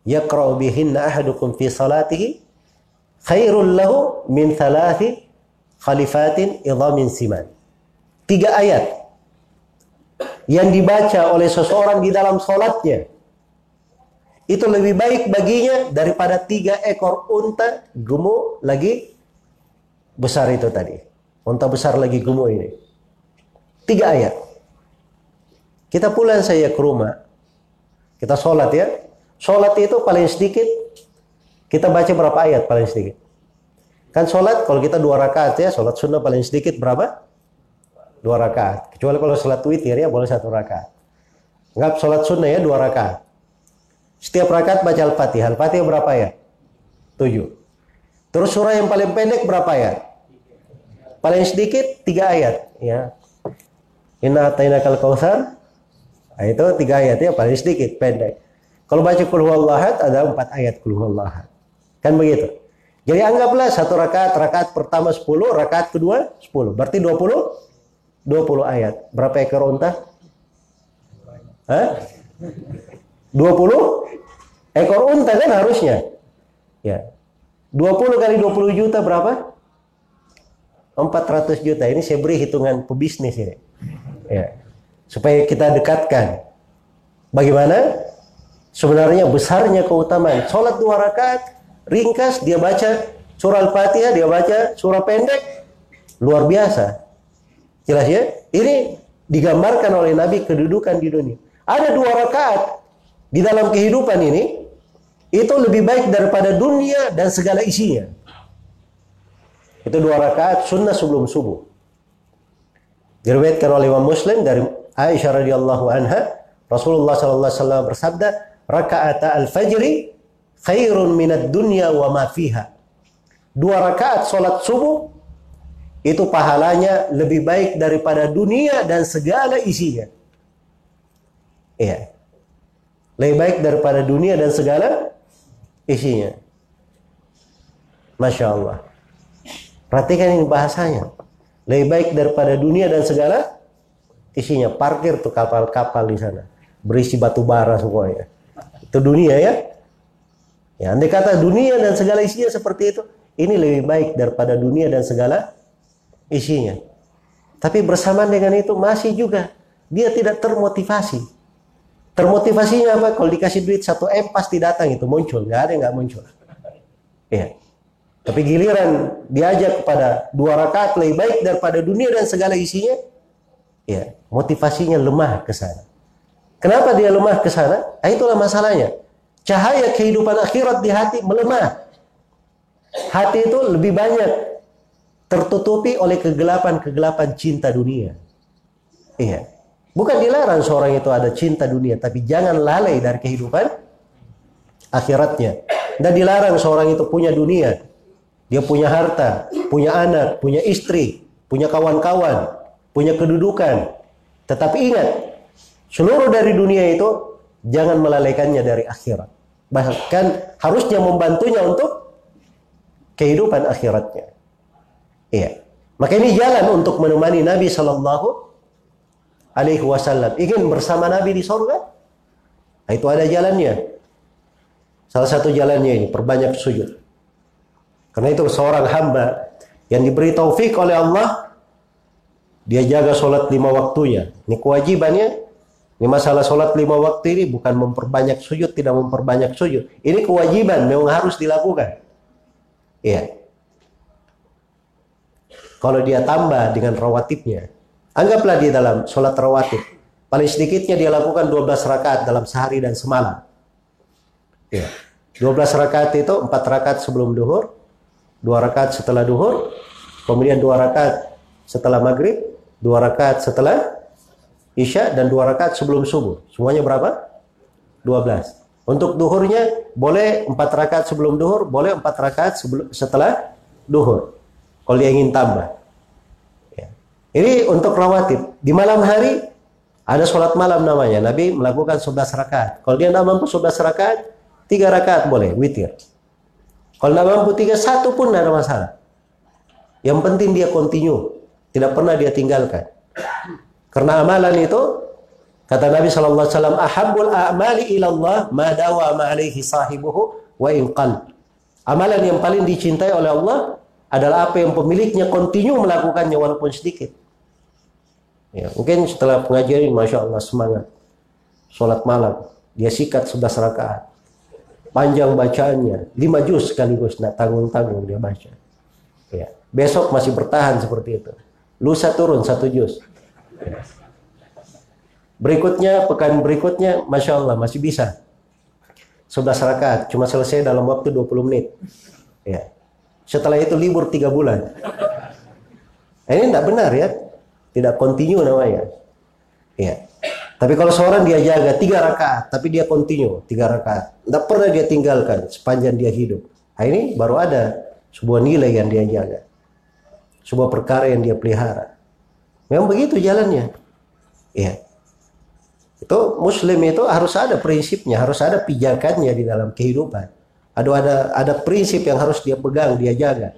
yaqra'u bihinna ahadukum fi salatihi khairul lahu min thalathi khalifatin idhamin siman. Tiga ayat yang dibaca oleh seseorang di dalam sholatnya itu lebih baik baginya daripada tiga ekor unta gemuk lagi besar itu tadi. Unta besar lagi gemuk ini. Tiga ayat. Kita pulang saya ke rumah. Kita sholat ya. Sholat itu paling sedikit kita baca berapa ayat paling sedikit? Kan sholat kalau kita dua rakaat ya, sholat sunnah paling sedikit berapa? Dua rakaat. Kecuali kalau sholat witir ya boleh satu rakaat. Enggak sholat sunnah ya dua rakaat. Setiap rakaat baca Al-Fatihah. Al-Fatihah berapa ya? Tujuh. Terus surah yang paling pendek berapa ya? Paling sedikit tiga ayat ya. Inna atainakal kautsar. Nah, itu tiga ayat ya paling sedikit pendek. Kalau baca kulhu ada empat ayat kulhu Kan begitu. Jadi anggaplah satu rakaat, rakaat pertama 10, rakaat kedua 10. Berarti 20 20 ayat. Berapa ekor unta? Hah? 20 ekor unta kan harusnya. Ya. 20 kali 20 juta berapa? 400 juta. Ini saya beri hitungan pebisnis ini. Ya. Supaya kita dekatkan. Bagaimana? sebenarnya besarnya keutamaan. Sholat dua rakaat, ringkas, dia baca surah Al-Fatihah, dia baca surah pendek, luar biasa. Jelas ya? Ini digambarkan oleh Nabi kedudukan di dunia. Ada dua rakaat di dalam kehidupan ini, itu lebih baik daripada dunia dan segala isinya. Itu dua rakaat sunnah sebelum subuh. Diriwayatkan oleh Imam Muslim dari Aisyah radhiyallahu anha, Rasulullah sallallahu alaihi wasallam bersabda, "Rakaat al-fajri khairun minad dunya wa ma fiha." Dua rakaat salat subuh itu pahalanya lebih baik daripada dunia dan segala isinya. Iya. Lebih baik daripada dunia dan segala isinya. Masya Allah. Perhatikan ini bahasanya. Lebih baik daripada dunia dan segala isinya. Parkir tuh kapal-kapal di sana. Berisi batu bara semuanya. Itu dunia ya. Ya, andai kata dunia dan segala isinya seperti itu, ini lebih baik daripada dunia dan segala isinya. Tapi bersamaan dengan itu masih juga dia tidak termotivasi. Termotivasinya apa? Kalau dikasih duit satu M pasti datang itu muncul, nggak ada yang nggak muncul. Ya. Tapi giliran diajak kepada dua rakaat lebih baik daripada dunia dan segala isinya, ya motivasinya lemah ke sana. Kenapa dia lemah ke sana? Nah, itulah masalahnya. Cahaya kehidupan akhirat di hati melemah. Hati itu lebih banyak tertutupi oleh kegelapan-kegelapan cinta dunia. Iya. Bukan dilarang seorang itu ada cinta dunia, tapi jangan lalai dari kehidupan akhiratnya. Dan dilarang seorang itu punya dunia, dia punya harta, punya anak, punya istri, punya kawan-kawan, punya kedudukan. Tetapi ingat, seluruh dari dunia itu jangan melalaikannya dari akhirat. Bahkan harusnya membantunya untuk kehidupan akhiratnya. Iya. Maka ini jalan untuk menemani Nabi Shallallahu Alaihi Wasallam. Ingin bersama Nabi di sorga? Nah, itu ada jalannya. Salah satu jalannya ini perbanyak sujud. Karena itu seorang hamba yang diberi taufik oleh Allah, dia jaga sholat lima waktunya. Ini kewajibannya. Ini masalah sholat lima waktu ini bukan memperbanyak sujud, tidak memperbanyak sujud. Ini kewajiban, memang harus dilakukan. Iya. Kalau dia tambah dengan rawatibnya, anggaplah dia dalam sholat rawatib. Paling sedikitnya dia lakukan 12 rakaat dalam sehari dan semalam. Ya. 12 rakaat itu 4 rakaat sebelum duhur, dua rakaat setelah duhur, kemudian dua rakaat setelah maghrib, dua rakaat setelah isya, dan dua rakaat sebelum subuh. Semuanya berapa? 12. Untuk duhurnya boleh empat rakaat sebelum duhur, boleh empat rakaat sebelum, setelah duhur. Kalau dia ingin tambah. Ya. Ini untuk rawatib. Di malam hari ada sholat malam namanya. Nabi melakukan 11 rakaat. Kalau dia tidak mampu 11 rakaat, tiga rakaat boleh, witir. Kalau tidak mampu tiga, satu pun tidak ada masalah. Yang penting dia continue. Tidak pernah dia tinggalkan. Karena amalan itu, kata Nabi SAW, Ahabbul a'mali ilallah ma dawama alaihi sahibuhu wa inqal. Amalan yang paling dicintai oleh Allah adalah apa yang pemiliknya continue melakukannya walaupun sedikit. Ya, mungkin setelah pengajian Masya Allah, semangat. Sholat malam, dia sikat sebelas rakaat panjang bacaannya lima juz sekaligus nak tanggung-tanggung dia baca ya besok masih bertahan seperti itu lusa turun satu ya. berikutnya pekan berikutnya masya Allah masih bisa. 11 rakaat cuma selesai dalam waktu 20 menit. Ya. Setelah itu libur tiga bulan. Nah, ini tidak benar ya. Tidak kontinu namanya. Ya. Tapi kalau seorang dia jaga tiga rakaat, tapi dia continue tiga rakaat, tidak pernah dia tinggalkan sepanjang dia hidup. Nah, ini baru ada sebuah nilai yang dia jaga, sebuah perkara yang dia pelihara. Memang begitu jalannya. Iya. Itu Muslim itu harus ada prinsipnya, harus ada pijakannya di dalam kehidupan. Ada ada ada prinsip yang harus dia pegang, dia jaga.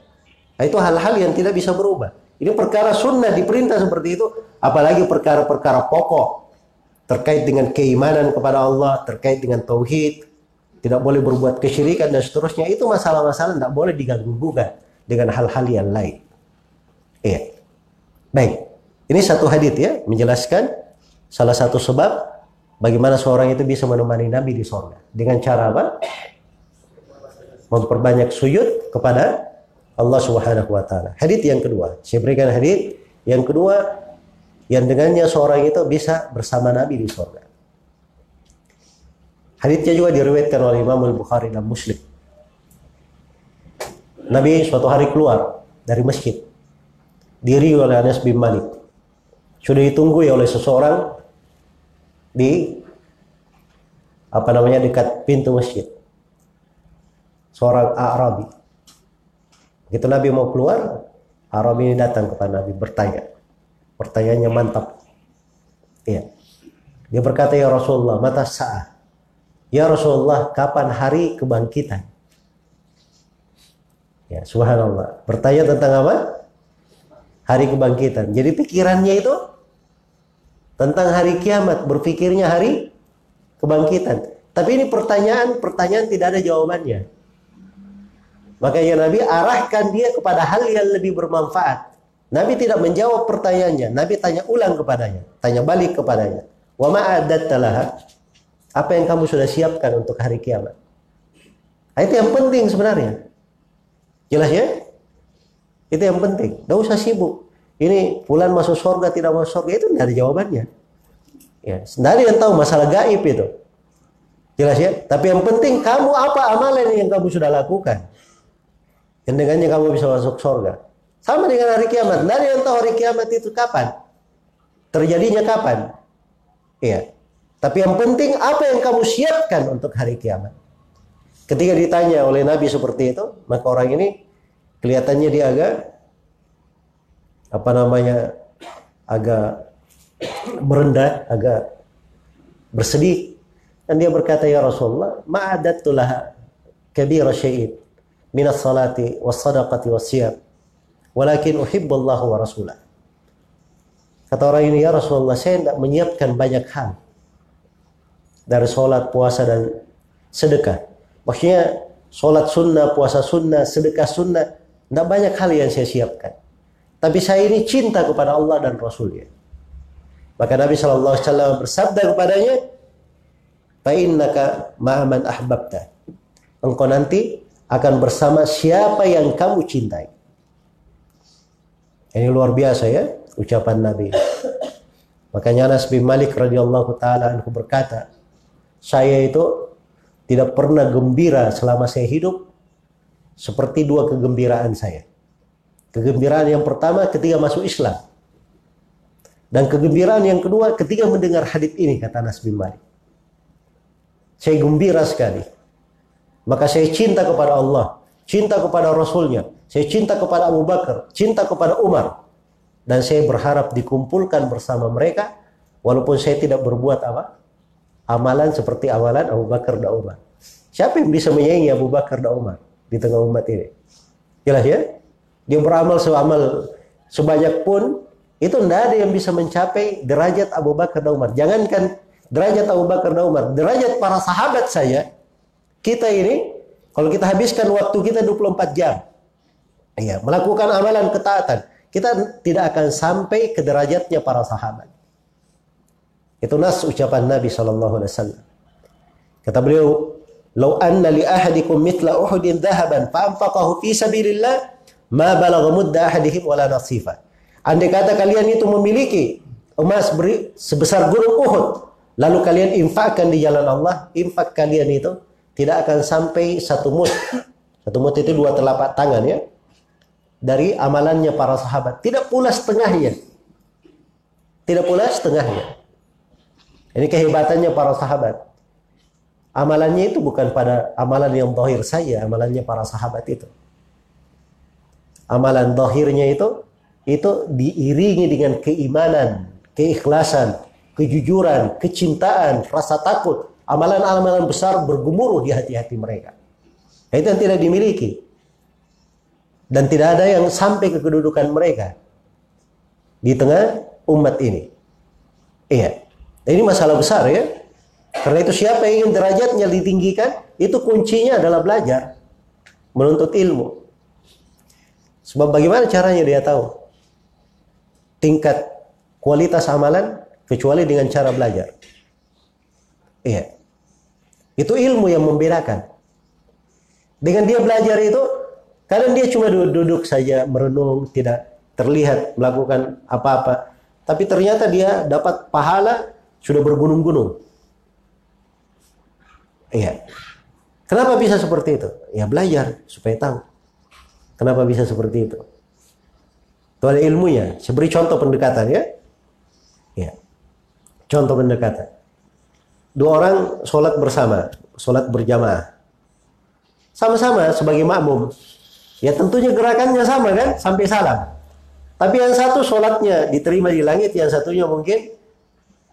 Nah, itu hal-hal yang tidak bisa berubah. Ini perkara sunnah diperintah seperti itu, apalagi perkara-perkara pokok terkait dengan keimanan kepada Allah, terkait dengan tauhid, tidak boleh berbuat kesyirikan dan seterusnya. Itu masalah-masalah tidak boleh diganggu gugat dengan hal-hal yang lain. Iya. Baik. Ini satu hadis ya menjelaskan salah satu sebab bagaimana seorang itu bisa menemani Nabi di sorga. Dengan cara apa? Memperbanyak sujud kepada Allah Subhanahu wa taala. Hadis yang kedua, saya berikan hadis yang kedua yang dengannya seorang itu bisa bersama Nabi di sorga. Hadisnya juga diriwayatkan oleh Imam Al-Bukhari dan Muslim. Nabi suatu hari keluar dari masjid. Diri oleh Anas bin Malik. Sudah ditunggu oleh seseorang di apa namanya dekat pintu masjid. Seorang Arabi. Begitu Nabi mau keluar, Arabi ini datang kepada Nabi bertanya. Pertanyaannya mantap. Iya. Dia berkata, Ya Rasulullah, mata sa'ah. Ya Rasulullah, kapan hari kebangkitan? Ya, subhanallah. Bertanya tentang apa? Hari kebangkitan. Jadi pikirannya itu tentang hari kiamat, berpikirnya hari kebangkitan. Tapi ini pertanyaan, pertanyaan tidak ada jawabannya. Makanya Nabi arahkan dia kepada hal yang lebih bermanfaat. Nabi tidak menjawab pertanyaannya. Nabi tanya ulang kepadanya, tanya balik kepadanya. Wa ma'adat Apa yang kamu sudah siapkan untuk hari kiamat? Itu yang penting sebenarnya. Jelas ya? Itu yang penting. Tidak usah sibuk. Ini bulan masuk surga tidak masuk surga itu tidak ada jawabannya. Ya, sendiri yang tahu masalah gaib itu. Jelas ya? Tapi yang penting kamu apa amalan yang kamu sudah lakukan. Yang dengannya kamu bisa masuk surga. Sama dengan hari kiamat. Dari yang tahu hari kiamat itu kapan? Terjadinya kapan? Iya. Tapi yang penting apa yang kamu siapkan untuk hari kiamat. Ketika ditanya oleh Nabi seperti itu, maka orang ini kelihatannya dia agak apa namanya agak merendah, agak bersedih. Dan dia berkata, Ya Rasulullah, ma'adattu laha kabira syai'in minas salati was sadaqati was siyam. Walakin wa rasulah. Kata orang ini, Ya Rasulullah, saya tidak menyiapkan banyak hal. Dari sholat, puasa, dan sedekah. Maksudnya sholat sunnah, puasa sunnah, sedekah sunnah, tidak banyak hal yang saya siapkan. Tapi saya ini cinta kepada Allah dan Rasulnya. Maka Nabi Wasallam bersabda kepadanya, "Fa'innaka ma'aman ahbabta." Engkau nanti akan bersama siapa yang kamu cintai. Ini luar biasa ya ucapan Nabi. Makanya Anas bin Malik radhiyallahu taala anhu berkata, saya itu tidak pernah gembira selama saya hidup seperti dua kegembiraan saya. Kegembiraan yang pertama ketika masuk Islam. Dan kegembiraan yang kedua ketika mendengar hadis ini kata Anas bin Malik. Saya gembira sekali. Maka saya cinta kepada Allah, cinta kepada Rasulnya, saya cinta kepada Abu Bakar, cinta kepada Umar. Dan saya berharap dikumpulkan bersama mereka walaupun saya tidak berbuat apa? amalan seperti amalan Abu Bakar dan Umar. Siapa yang bisa menyaingi Abu Bakar dan Umar di tengah umat ini? Jelas ya? Dia beramal seamal sebanyak pun itu tidak ada yang bisa mencapai derajat Abu Bakar dan Umar. Jangankan derajat Abu Bakar dan Umar, derajat para sahabat saya, kita ini kalau kita habiskan waktu kita 24 jam, ya, melakukan amalan ketaatan, kita tidak akan sampai ke derajatnya para sahabat. Itu nas ucapan Nabi sallallahu alaihi wasallam. Kata beliau, "Lau anna li ahadikum mithla Uhudin dhahaban fa anfaqahu fi sabilillah, ma balagha mudda ahadihim wala nasifa." Andai kata kalian itu memiliki emas beri sebesar gunung Uhud, lalu kalian infakkan di jalan Allah, infak kalian itu tidak akan sampai satu mut. Satu mut itu dua telapak tangan ya. Dari amalannya para sahabat. Tidak pula setengahnya. Tidak pula setengahnya. Ini kehebatannya para sahabat. Amalannya itu bukan pada amalan yang dohir saja, amalannya para sahabat itu. Amalan dohirnya itu itu diiringi dengan keimanan, keikhlasan, kejujuran, kecintaan, rasa takut. Amalan-amalan besar bergemuruh di hati-hati mereka. Itu yang tidak dimiliki. Dan tidak ada yang sampai ke kedudukan mereka di tengah umat ini. Iya. Ini masalah besar ya. Karena itu siapa yang ingin derajatnya ditinggikan, itu kuncinya adalah belajar. Menuntut ilmu. Sebab bagaimana caranya dia tahu? Tingkat kualitas amalan kecuali dengan cara belajar. Iya. Itu ilmu yang membedakan. Dengan dia belajar itu, kadang dia cuma duduk, saja merenung, tidak terlihat melakukan apa-apa. Tapi ternyata dia dapat pahala sudah bergunung-gunung. Iya. Kenapa bisa seperti itu? Ya belajar supaya tahu. Kenapa bisa seperti itu? Itu ada ilmunya. Saya beri contoh pendekatan ya. Ya. Contoh pendekatan. Dua orang sholat bersama, sholat berjamaah. Sama-sama sebagai makmum. Ya tentunya gerakannya sama kan, sampai salam. Tapi yang satu sholatnya diterima di langit, yang satunya mungkin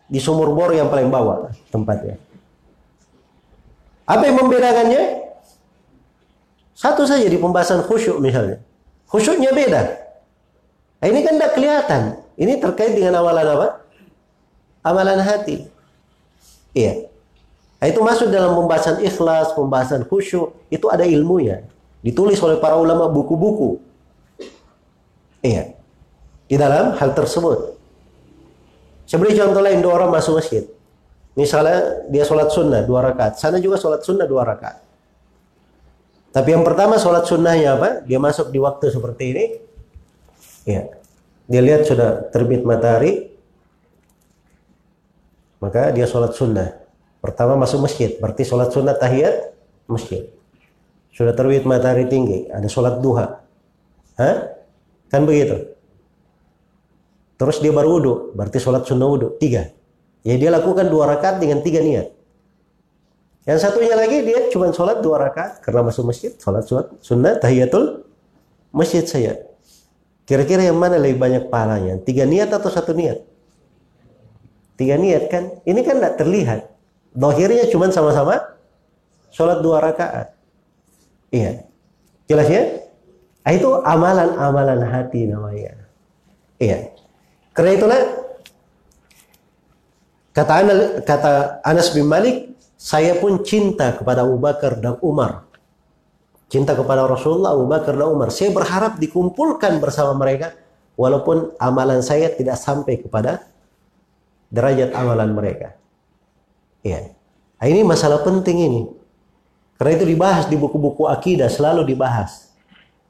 di sumur bor yang paling bawah tempatnya. Apa yang membedakannya? Satu saja di pembahasan khusyuk misalnya. Khusyuknya beda. Nah, ini kan tidak kelihatan. Ini terkait dengan amalan apa? Amalan hati. Iya. Nah, itu masuk dalam pembahasan ikhlas, pembahasan khusyuk. Itu ada ilmunya. Ditulis oleh para ulama buku-buku. Iya. Di dalam hal tersebut. Saya beri contoh lain, dua orang masuk masjid. Misalnya dia sholat sunnah dua rakaat. Sana juga sholat sunnah dua rakaat. Tapi yang pertama sholat sunnahnya apa? Dia masuk di waktu seperti ini. Ya. Dia lihat sudah terbit matahari, maka dia sholat sunnah. Pertama masuk masjid, berarti sholat sunnah tahiyat masjid. Sudah terbit matahari tinggi, ada sholat duha. Hah? Kan begitu? Terus dia baru wudhu, berarti sholat sunnah wudhu. Tiga. Ya dia lakukan dua rakaat dengan tiga niat. Yang satunya lagi dia cuma sholat dua rakaat karena masuk masjid, sholat sunnah tahiyatul masjid saya. Kira-kira yang mana lebih banyak pahalanya? Tiga niat atau satu niat? Tiga niat kan? Ini kan tidak terlihat. Dohirnya cuma sama-sama sholat dua rakaat. Iya. Jelas ya? Nah, itu amalan-amalan hati namanya. Iya. Karena itulah kata Anas, kata Anas bin Malik, saya pun cinta kepada Abu Bakar dan Umar cinta kepada Rasulullah, Abu Bakar dan Umar. Saya berharap dikumpulkan bersama mereka walaupun amalan saya tidak sampai kepada derajat amalan mereka. Ya. Nah, ini masalah penting ini. Karena itu dibahas di buku-buku akidah selalu dibahas.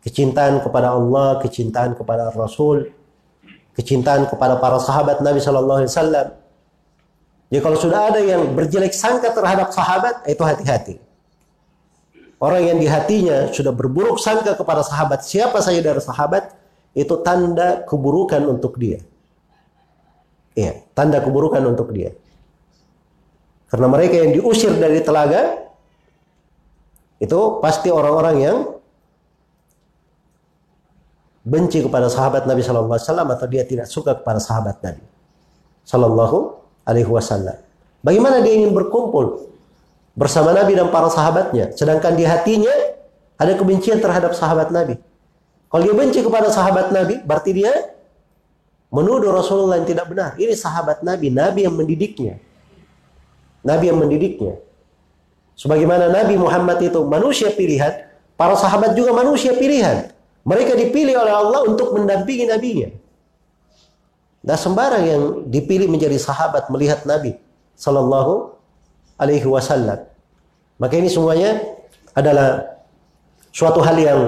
Kecintaan kepada Allah, kecintaan kepada Rasul, kecintaan kepada para sahabat Nabi Shallallahu Alaihi Wasallam. Jadi kalau sudah ada yang berjelek sangka terhadap sahabat, itu hati-hati. Orang yang di hatinya sudah berburuk sangka kepada sahabat, siapa saja dari sahabat, itu tanda keburukan untuk dia. Iya, tanda keburukan untuk dia. Karena mereka yang diusir dari telaga, itu pasti orang-orang yang benci kepada sahabat Nabi Shallallahu Alaihi Wasallam atau dia tidak suka kepada sahabat Nabi Shallallahu Alaihi Wasallam. Bagaimana dia ingin berkumpul bersama Nabi dan para sahabatnya. Sedangkan di hatinya ada kebencian terhadap sahabat Nabi. Kalau dia benci kepada sahabat Nabi, berarti dia menuduh Rasulullah yang tidak benar. Ini sahabat Nabi, Nabi yang mendidiknya. Nabi yang mendidiknya. Sebagaimana Nabi Muhammad itu manusia pilihan, para sahabat juga manusia pilihan. Mereka dipilih oleh Allah untuk mendampingi nabinya. Nah sembarang yang dipilih menjadi sahabat melihat Nabi Sallallahu alaihi wasallam. Maka ini semuanya adalah suatu hal yang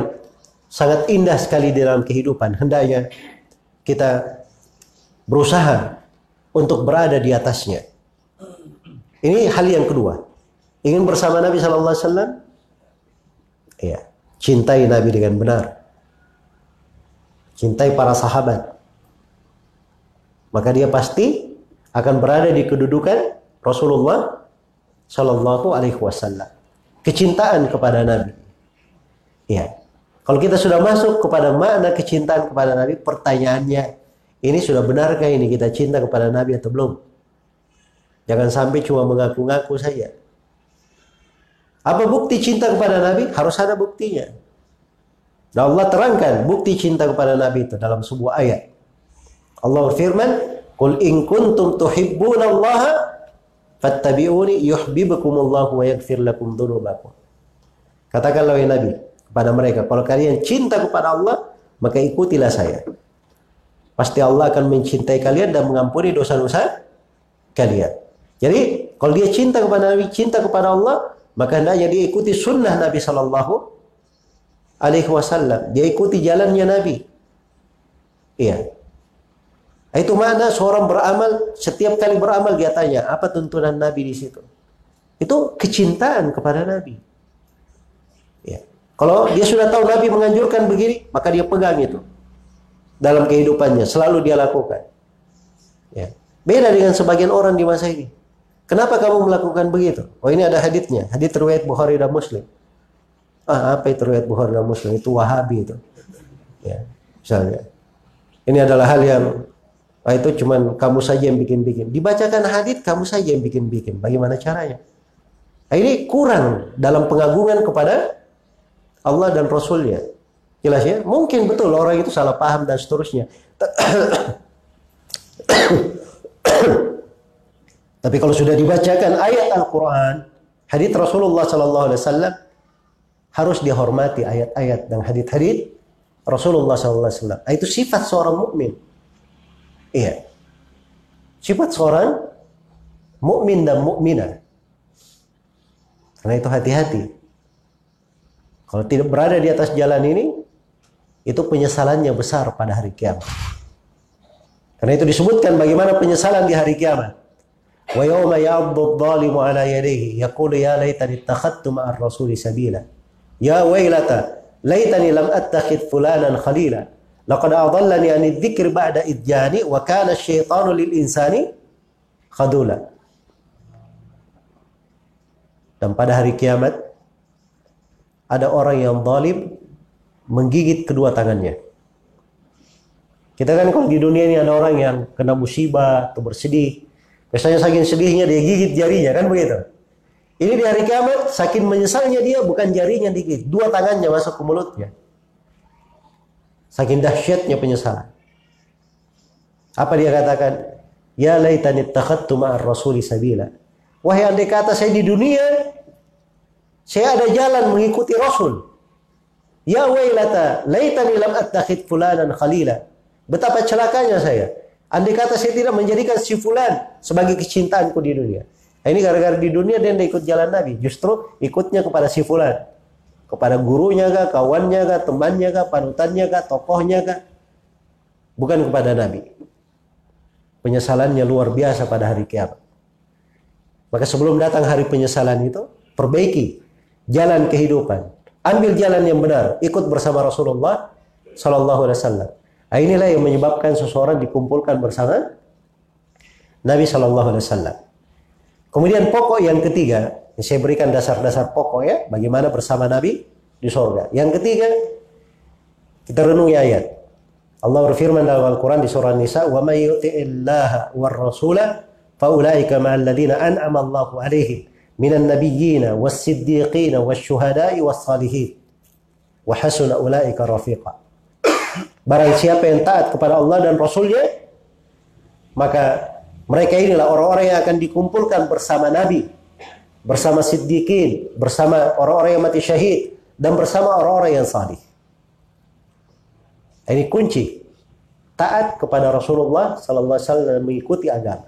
sangat indah sekali di dalam kehidupan. Hendaknya kita berusaha untuk berada di atasnya. Ini hal yang kedua. Ingin bersama Nabi Shallallahu Alaihi Wasallam, ya, cintai Nabi dengan benar, cintai para sahabat, maka dia pasti akan berada di kedudukan Rasulullah Shallallahu Alaihi Wasallam. Kecintaan kepada Nabi. Ya. Kalau kita sudah masuk kepada makna kecintaan kepada Nabi, pertanyaannya, ini sudah benarkah ini kita cinta kepada Nabi atau belum? Jangan sampai cuma mengaku-ngaku saja. Apa bukti cinta kepada Nabi? Harus ada buktinya. Dan Allah terangkan bukti cinta kepada Nabi itu dalam sebuah ayat. Allah berfirman, "Qul in kuntum tuhibbuna Allah Fattabi'uni yuhibbukumullahu wa yaghfir lakum dzunubakum. Katakanlah wahai Nabi kepada mereka, kalau kalian cinta kepada Allah, maka ikutilah saya. Pasti Allah akan mencintai kalian dan mengampuni dosa-dosa kalian. Jadi kalau dia cinta kepada Nabi, cinta kepada Allah, maka hendaknya dia ikuti sunnah Nabi Shallallahu Alaihi Wasallam. Dia ikuti jalannya Nabi. Iya. Itu mana seorang beramal, setiap kali beramal dia tanya, apa tuntunan Nabi di situ? Itu kecintaan kepada Nabi. Ya. Kalau dia sudah tahu Nabi menganjurkan begini, maka dia pegang itu. Dalam kehidupannya, selalu dia lakukan. Ya. Beda dengan sebagian orang di masa ini. Kenapa kamu melakukan begitu? Oh ini ada haditnya, hadit riwayat Bukhari dan Muslim. Ah, apa itu riwayat Bukhari dan Muslim? Itu Wahabi itu. Ya, misalnya. Ini adalah hal yang ah, itu cuman kamu saja yang bikin-bikin. Dibacakan hadit kamu saja yang bikin-bikin. Bagaimana caranya? Nah, ini kurang dalam pengagungan kepada Allah dan Rasulnya. Jelas ya? Mungkin betul orang itu salah paham dan seterusnya. Tapi kalau sudah dibacakan ayat Al-Quran, hadits Rasulullah Sallallahu Alaihi Wasallam harus dihormati ayat-ayat dan hadits-hadits Rasulullah Sallallahu Alaihi Wasallam. Itu sifat seorang mukmin. Iya. Sifat seorang mukmin dan mukminah. Karena itu hati-hati. Kalau tidak berada di atas jalan ini, itu penyesalannya besar pada hari kiamat. Karena itu disebutkan bagaimana penyesalan di hari kiamat. Wa yawma ya'addu adh-dhalimu ala yadayhi yaqulu ya laitani ittakhadtu ma'ar rasuli sabila. Ya wailata laitani lam attakhidh fulanan khalila. Laqad adallani 'ani dzikr ba'da idjani wa kana asy-syaitanu lil insani khadula. Dan pada hari kiamat ada orang yang zalim menggigit kedua tangannya. Kita kan kalau di dunia ini ada orang yang kena musibah atau bersedih, Biasanya saking sedihnya dia gigit jarinya kan begitu. Ini di hari kiamat saking menyesalnya dia bukan jarinya digigit, dua tangannya masuk ke mulutnya. Saking dahsyatnya penyesalan. Apa dia katakan? Ya laitani takhattu ma'ar rasuli sabila. Wahai andai kata saya di dunia saya ada jalan mengikuti Rasul. Ya wailata laitani lam attakhid fulanan khalila. Betapa celakanya saya. Andai kata saya tidak menjadikan si fulan sebagai kecintaanku di dunia. Ini gara-gara di dunia dia tidak ikut jalan Nabi. Justru ikutnya kepada si fulan. Kepada gurunya kah, kawannya kah, temannya kah, panutannya kah, tokohnya kah. Bukan kepada Nabi. Penyesalannya luar biasa pada hari kiamat. Maka sebelum datang hari penyesalan itu, perbaiki jalan kehidupan. Ambil jalan yang benar, ikut bersama Rasulullah Sallallahu Alaihi Wasallam. Nah, inilah yang menyebabkan seseorang dikumpulkan bersama Nabi Shallallahu Alaihi Wasallam. Kemudian pokok yang ketiga, saya berikan dasar-dasar pokok ya, bagaimana bersama Nabi di sorga. Yang ketiga, kita renungi ayat. Allah berfirman dalam Al-Quran di surah Nisa, "Wa may yuti'illaha war rasula faulaika ma'al ladzina an'ama Allahu 'alaihim minan nabiyyina was-siddiqina wasyuhada'i was-salihin wa hasuna ulaika rafiqa." Barang siapa yang taat kepada Allah dan Rasulnya, maka mereka inilah orang-orang yang akan dikumpulkan bersama Nabi, bersama Siddiqin, bersama orang-orang yang mati syahid, dan bersama orang-orang yang salih. Ini kunci taat kepada Rasulullah Sallallahu dan mengikuti agama.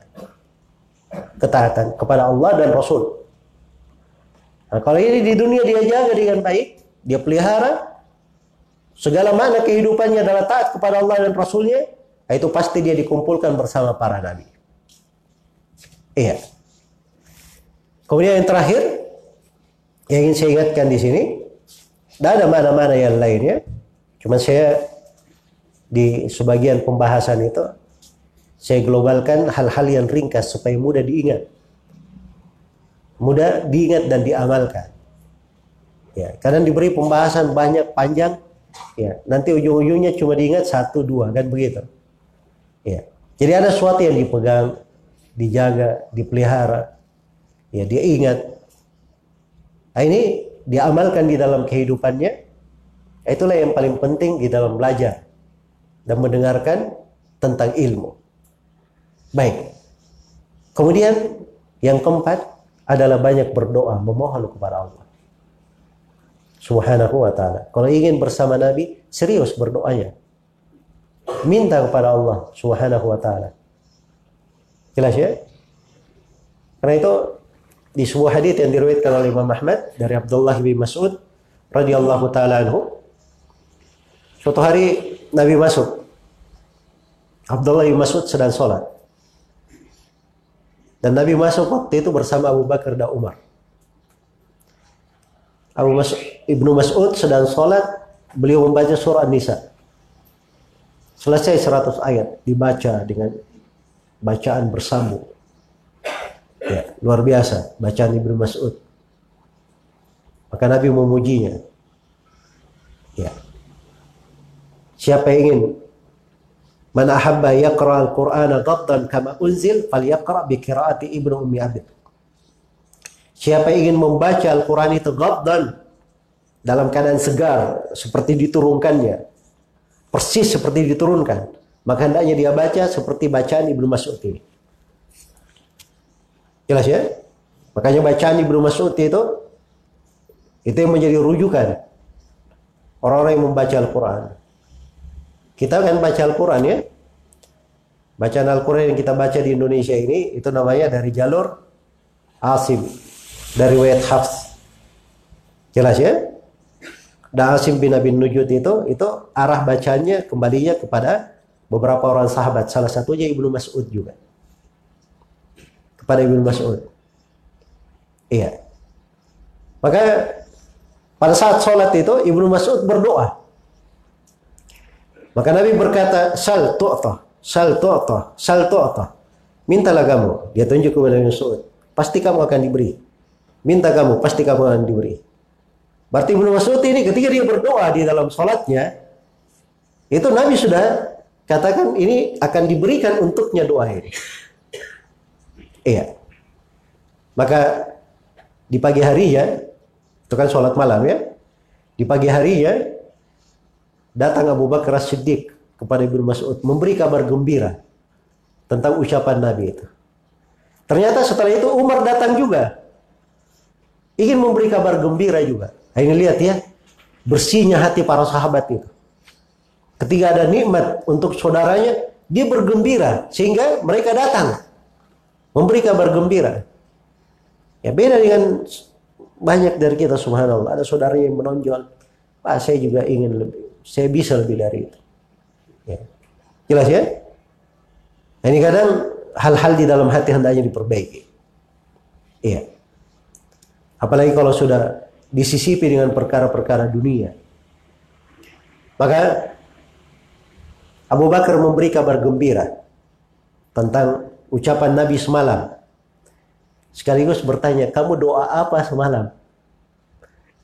Ketaatan kepada Allah dan Rasul. Nah, kalau ini di dunia dia jaga dengan baik, dia pelihara, segala mana kehidupannya adalah taat kepada Allah dan Rasulnya, itu pasti dia dikumpulkan bersama para nabi. Iya. Kemudian yang terakhir, yang ingin saya ingatkan di sini, tidak ada mana-mana yang lainnya. Cuma saya di sebagian pembahasan itu, saya globalkan hal-hal yang ringkas supaya mudah diingat. Mudah diingat dan diamalkan. Ya, kadang diberi pembahasan banyak panjang, Ya, nanti ujung-ujungnya cuma diingat satu dua kan begitu. Ya. Jadi ada sesuatu yang dipegang, dijaga, dipelihara. Ya, dia ingat. Nah, ini diamalkan di dalam kehidupannya. Itulah yang paling penting di dalam belajar dan mendengarkan tentang ilmu. Baik. Kemudian yang keempat adalah banyak berdoa, memohon kepada Allah subhanahu wa ta'ala. Kalau ingin bersama Nabi, serius berdoanya. Minta kepada Allah subhanahu wa ta'ala. Jelas ya? Karena itu di sebuah hadis yang diriwayatkan oleh Imam Ahmad dari Abdullah bin Mas'ud radhiyallahu taala anhu suatu hari Nabi masuk. Abdullah bin Mas'ud sedang sholat. Dan Nabi masuk waktu itu bersama Abu Bakar dan Umar. Abu Mas Ibnu Mas'ud sedang sholat beliau membaca surah An-Nisa. Selesai 100 ayat dibaca dengan bacaan bersambung Ya, luar biasa bacaan Ibnu Mas'ud. Maka Nabi memujinya. Ya. Siapa yang ingin Man ahabba yaqra al-Qur'ana ghaddan kama unzil falyaqra bi qiraati Ibnu Ummi Abid. Siapa yang ingin membaca Al-Qur'an itu ghaddan dalam keadaan segar seperti diturunkannya. Persis seperti diturunkan. Maka hendaknya dia baca seperti bacaan Ibnu Mas'ud ini. Jelas ya? Makanya bacaan Ibnu Mas'ud itu itu yang menjadi rujukan orang-orang yang membaca Al-Quran. Kita kan baca Al-Quran ya. Bacaan Al-Quran yang kita baca di Indonesia ini itu namanya dari jalur Asim dari Wayat Hafs. Jelas ya? Dan Asim bin Abi Nujud itu itu arah bacanya kembalinya kepada beberapa orang sahabat. Salah satunya Ibnu Mas'ud juga kepada Ibnu Mas'ud. Iya. Maka pada saat sholat itu Ibnu Mas'ud berdoa. Maka Nabi berkata, "Sal tu'ta, sal tu'ta, sal tu'ta." Mintalah kamu. Dia tunjuk kepada Ibnu Mas'ud. Pasti kamu akan diberi. Minta kamu, pasti kamu akan diberi. Berarti Ibnu Mas'ud ini ketika dia berdoa di dalam sholatnya, itu Nabi sudah katakan ini akan diberikan untuknya doa ini. Iya. Maka di pagi hari ya, itu kan sholat malam ya. Di pagi hari ya, datang Abu Bakar Siddiq kepada Ibnu Mas'ud memberi kabar gembira tentang ucapan Nabi itu. Ternyata setelah itu Umar datang juga. Ingin memberi kabar gembira juga. Nah, ini lihat ya, bersihnya hati para sahabat itu. Ketika ada nikmat untuk saudaranya, dia bergembira sehingga mereka datang memberi kabar gembira. Ya beda dengan banyak dari kita subhanallah. Ada saudara yang menonjol. Pak saya juga ingin lebih. Saya bisa lebih dari itu. Ya. Jelas ya? Nah, ini kadang hal-hal di dalam hati hendaknya diperbaiki. Iya. Apalagi kalau sudah disisipi dengan perkara-perkara dunia. Maka Abu Bakar memberi kabar gembira tentang ucapan Nabi semalam. Sekaligus bertanya, kamu doa apa semalam?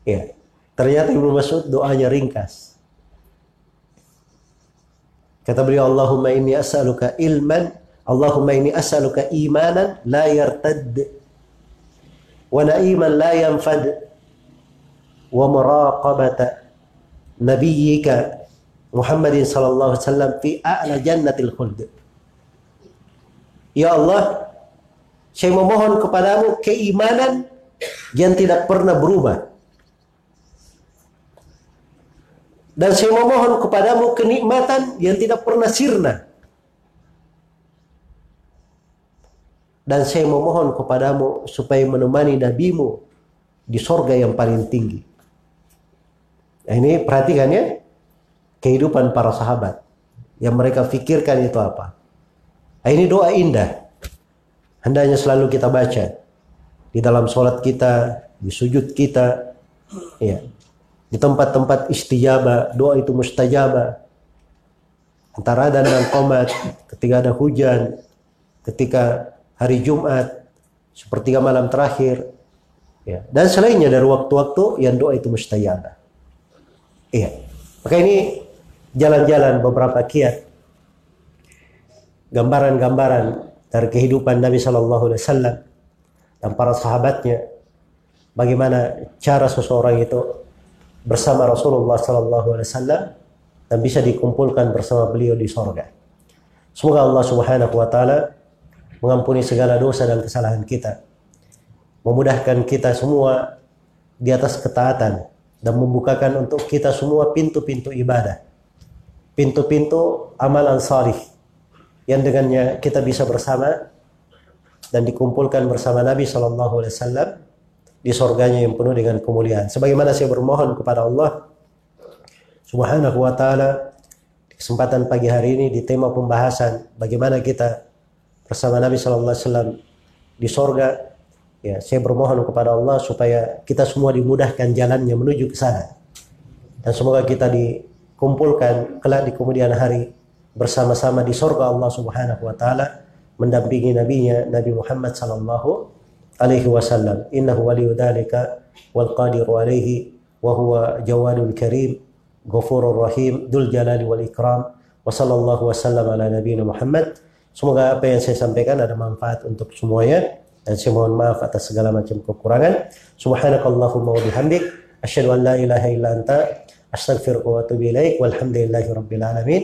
Ya, ternyata Ibnu Mas'ud doanya ringkas. Kata beliau, Allahumma inni as'aluka ilman, Allahumma inni as'aluka imanan la yartad, wa na'iman la yanfad, wa muraqabata nabiyyika Muhammadin sallallahu alaihi wasallam fi a'la jannatil khuld. Ya Allah, saya memohon kepadamu keimanan yang tidak pernah berubah. Dan saya memohon kepadamu kenikmatan yang tidak pernah sirna. Dan saya memohon kepadamu supaya menemani nabimu di sorga yang paling tinggi. Nah ini perhatikan ya, kehidupan para sahabat. Yang mereka pikirkan itu apa? Nah, ini doa indah. Hendaknya selalu kita baca di dalam sholat kita, di sujud kita, ya, di tempat-tempat istijabah, doa itu mustajabah. Antara dan dan komat, ketika ada hujan, ketika hari Jumat, sepertiga malam terakhir, ya. dan selainnya dari waktu-waktu yang doa itu mustajabah. Iya. Maka ini jalan-jalan beberapa kiat gambaran-gambaran dari kehidupan Nabi Shallallahu Alaihi Wasallam dan para sahabatnya, bagaimana cara seseorang itu bersama Rasulullah Shallallahu Alaihi Wasallam dan bisa dikumpulkan bersama beliau di sorga. Semoga Allah Subhanahu Wa Taala mengampuni segala dosa dan kesalahan kita, memudahkan kita semua di atas ketaatan dan membukakan untuk kita semua pintu-pintu ibadah, pintu-pintu amalan salih yang dengannya kita bisa bersama dan dikumpulkan bersama Nabi Shallallahu Alaihi Wasallam di sorganya yang penuh dengan kemuliaan. Sebagaimana saya bermohon kepada Allah Subhanahu Wa Taala kesempatan pagi hari ini di tema pembahasan bagaimana kita bersama Nabi Shallallahu Alaihi Wasallam di sorga. Ya, saya bermohon kepada Allah supaya kita semua dimudahkan jalannya menuju ke sana dan semoga kita dikumpulkan kelak di kemudian hari bersama-sama di sorga Allah Subhanahu Wa Taala mendampingi nabinya Nabi Muhammad sallallahu alaihi wasallam. Innahu waliyu dzalika wal qadiru alaihi wa huwa jawadul karim ghafurur rahim dzul jalali wal ikram. Wa sallallahu wasallam ala nabiyina Muhammad. Semoga apa yang saya sampaikan ada manfaat untuk semuanya. Dan saya mohon maaf atas segala macam kekurangan. Subhanakallahumma wa bihamdik. Asyhadu an la ilaha illa anta. Astaghfiruka wa atubu ilaik. Walhamdulillahi rabbil alamin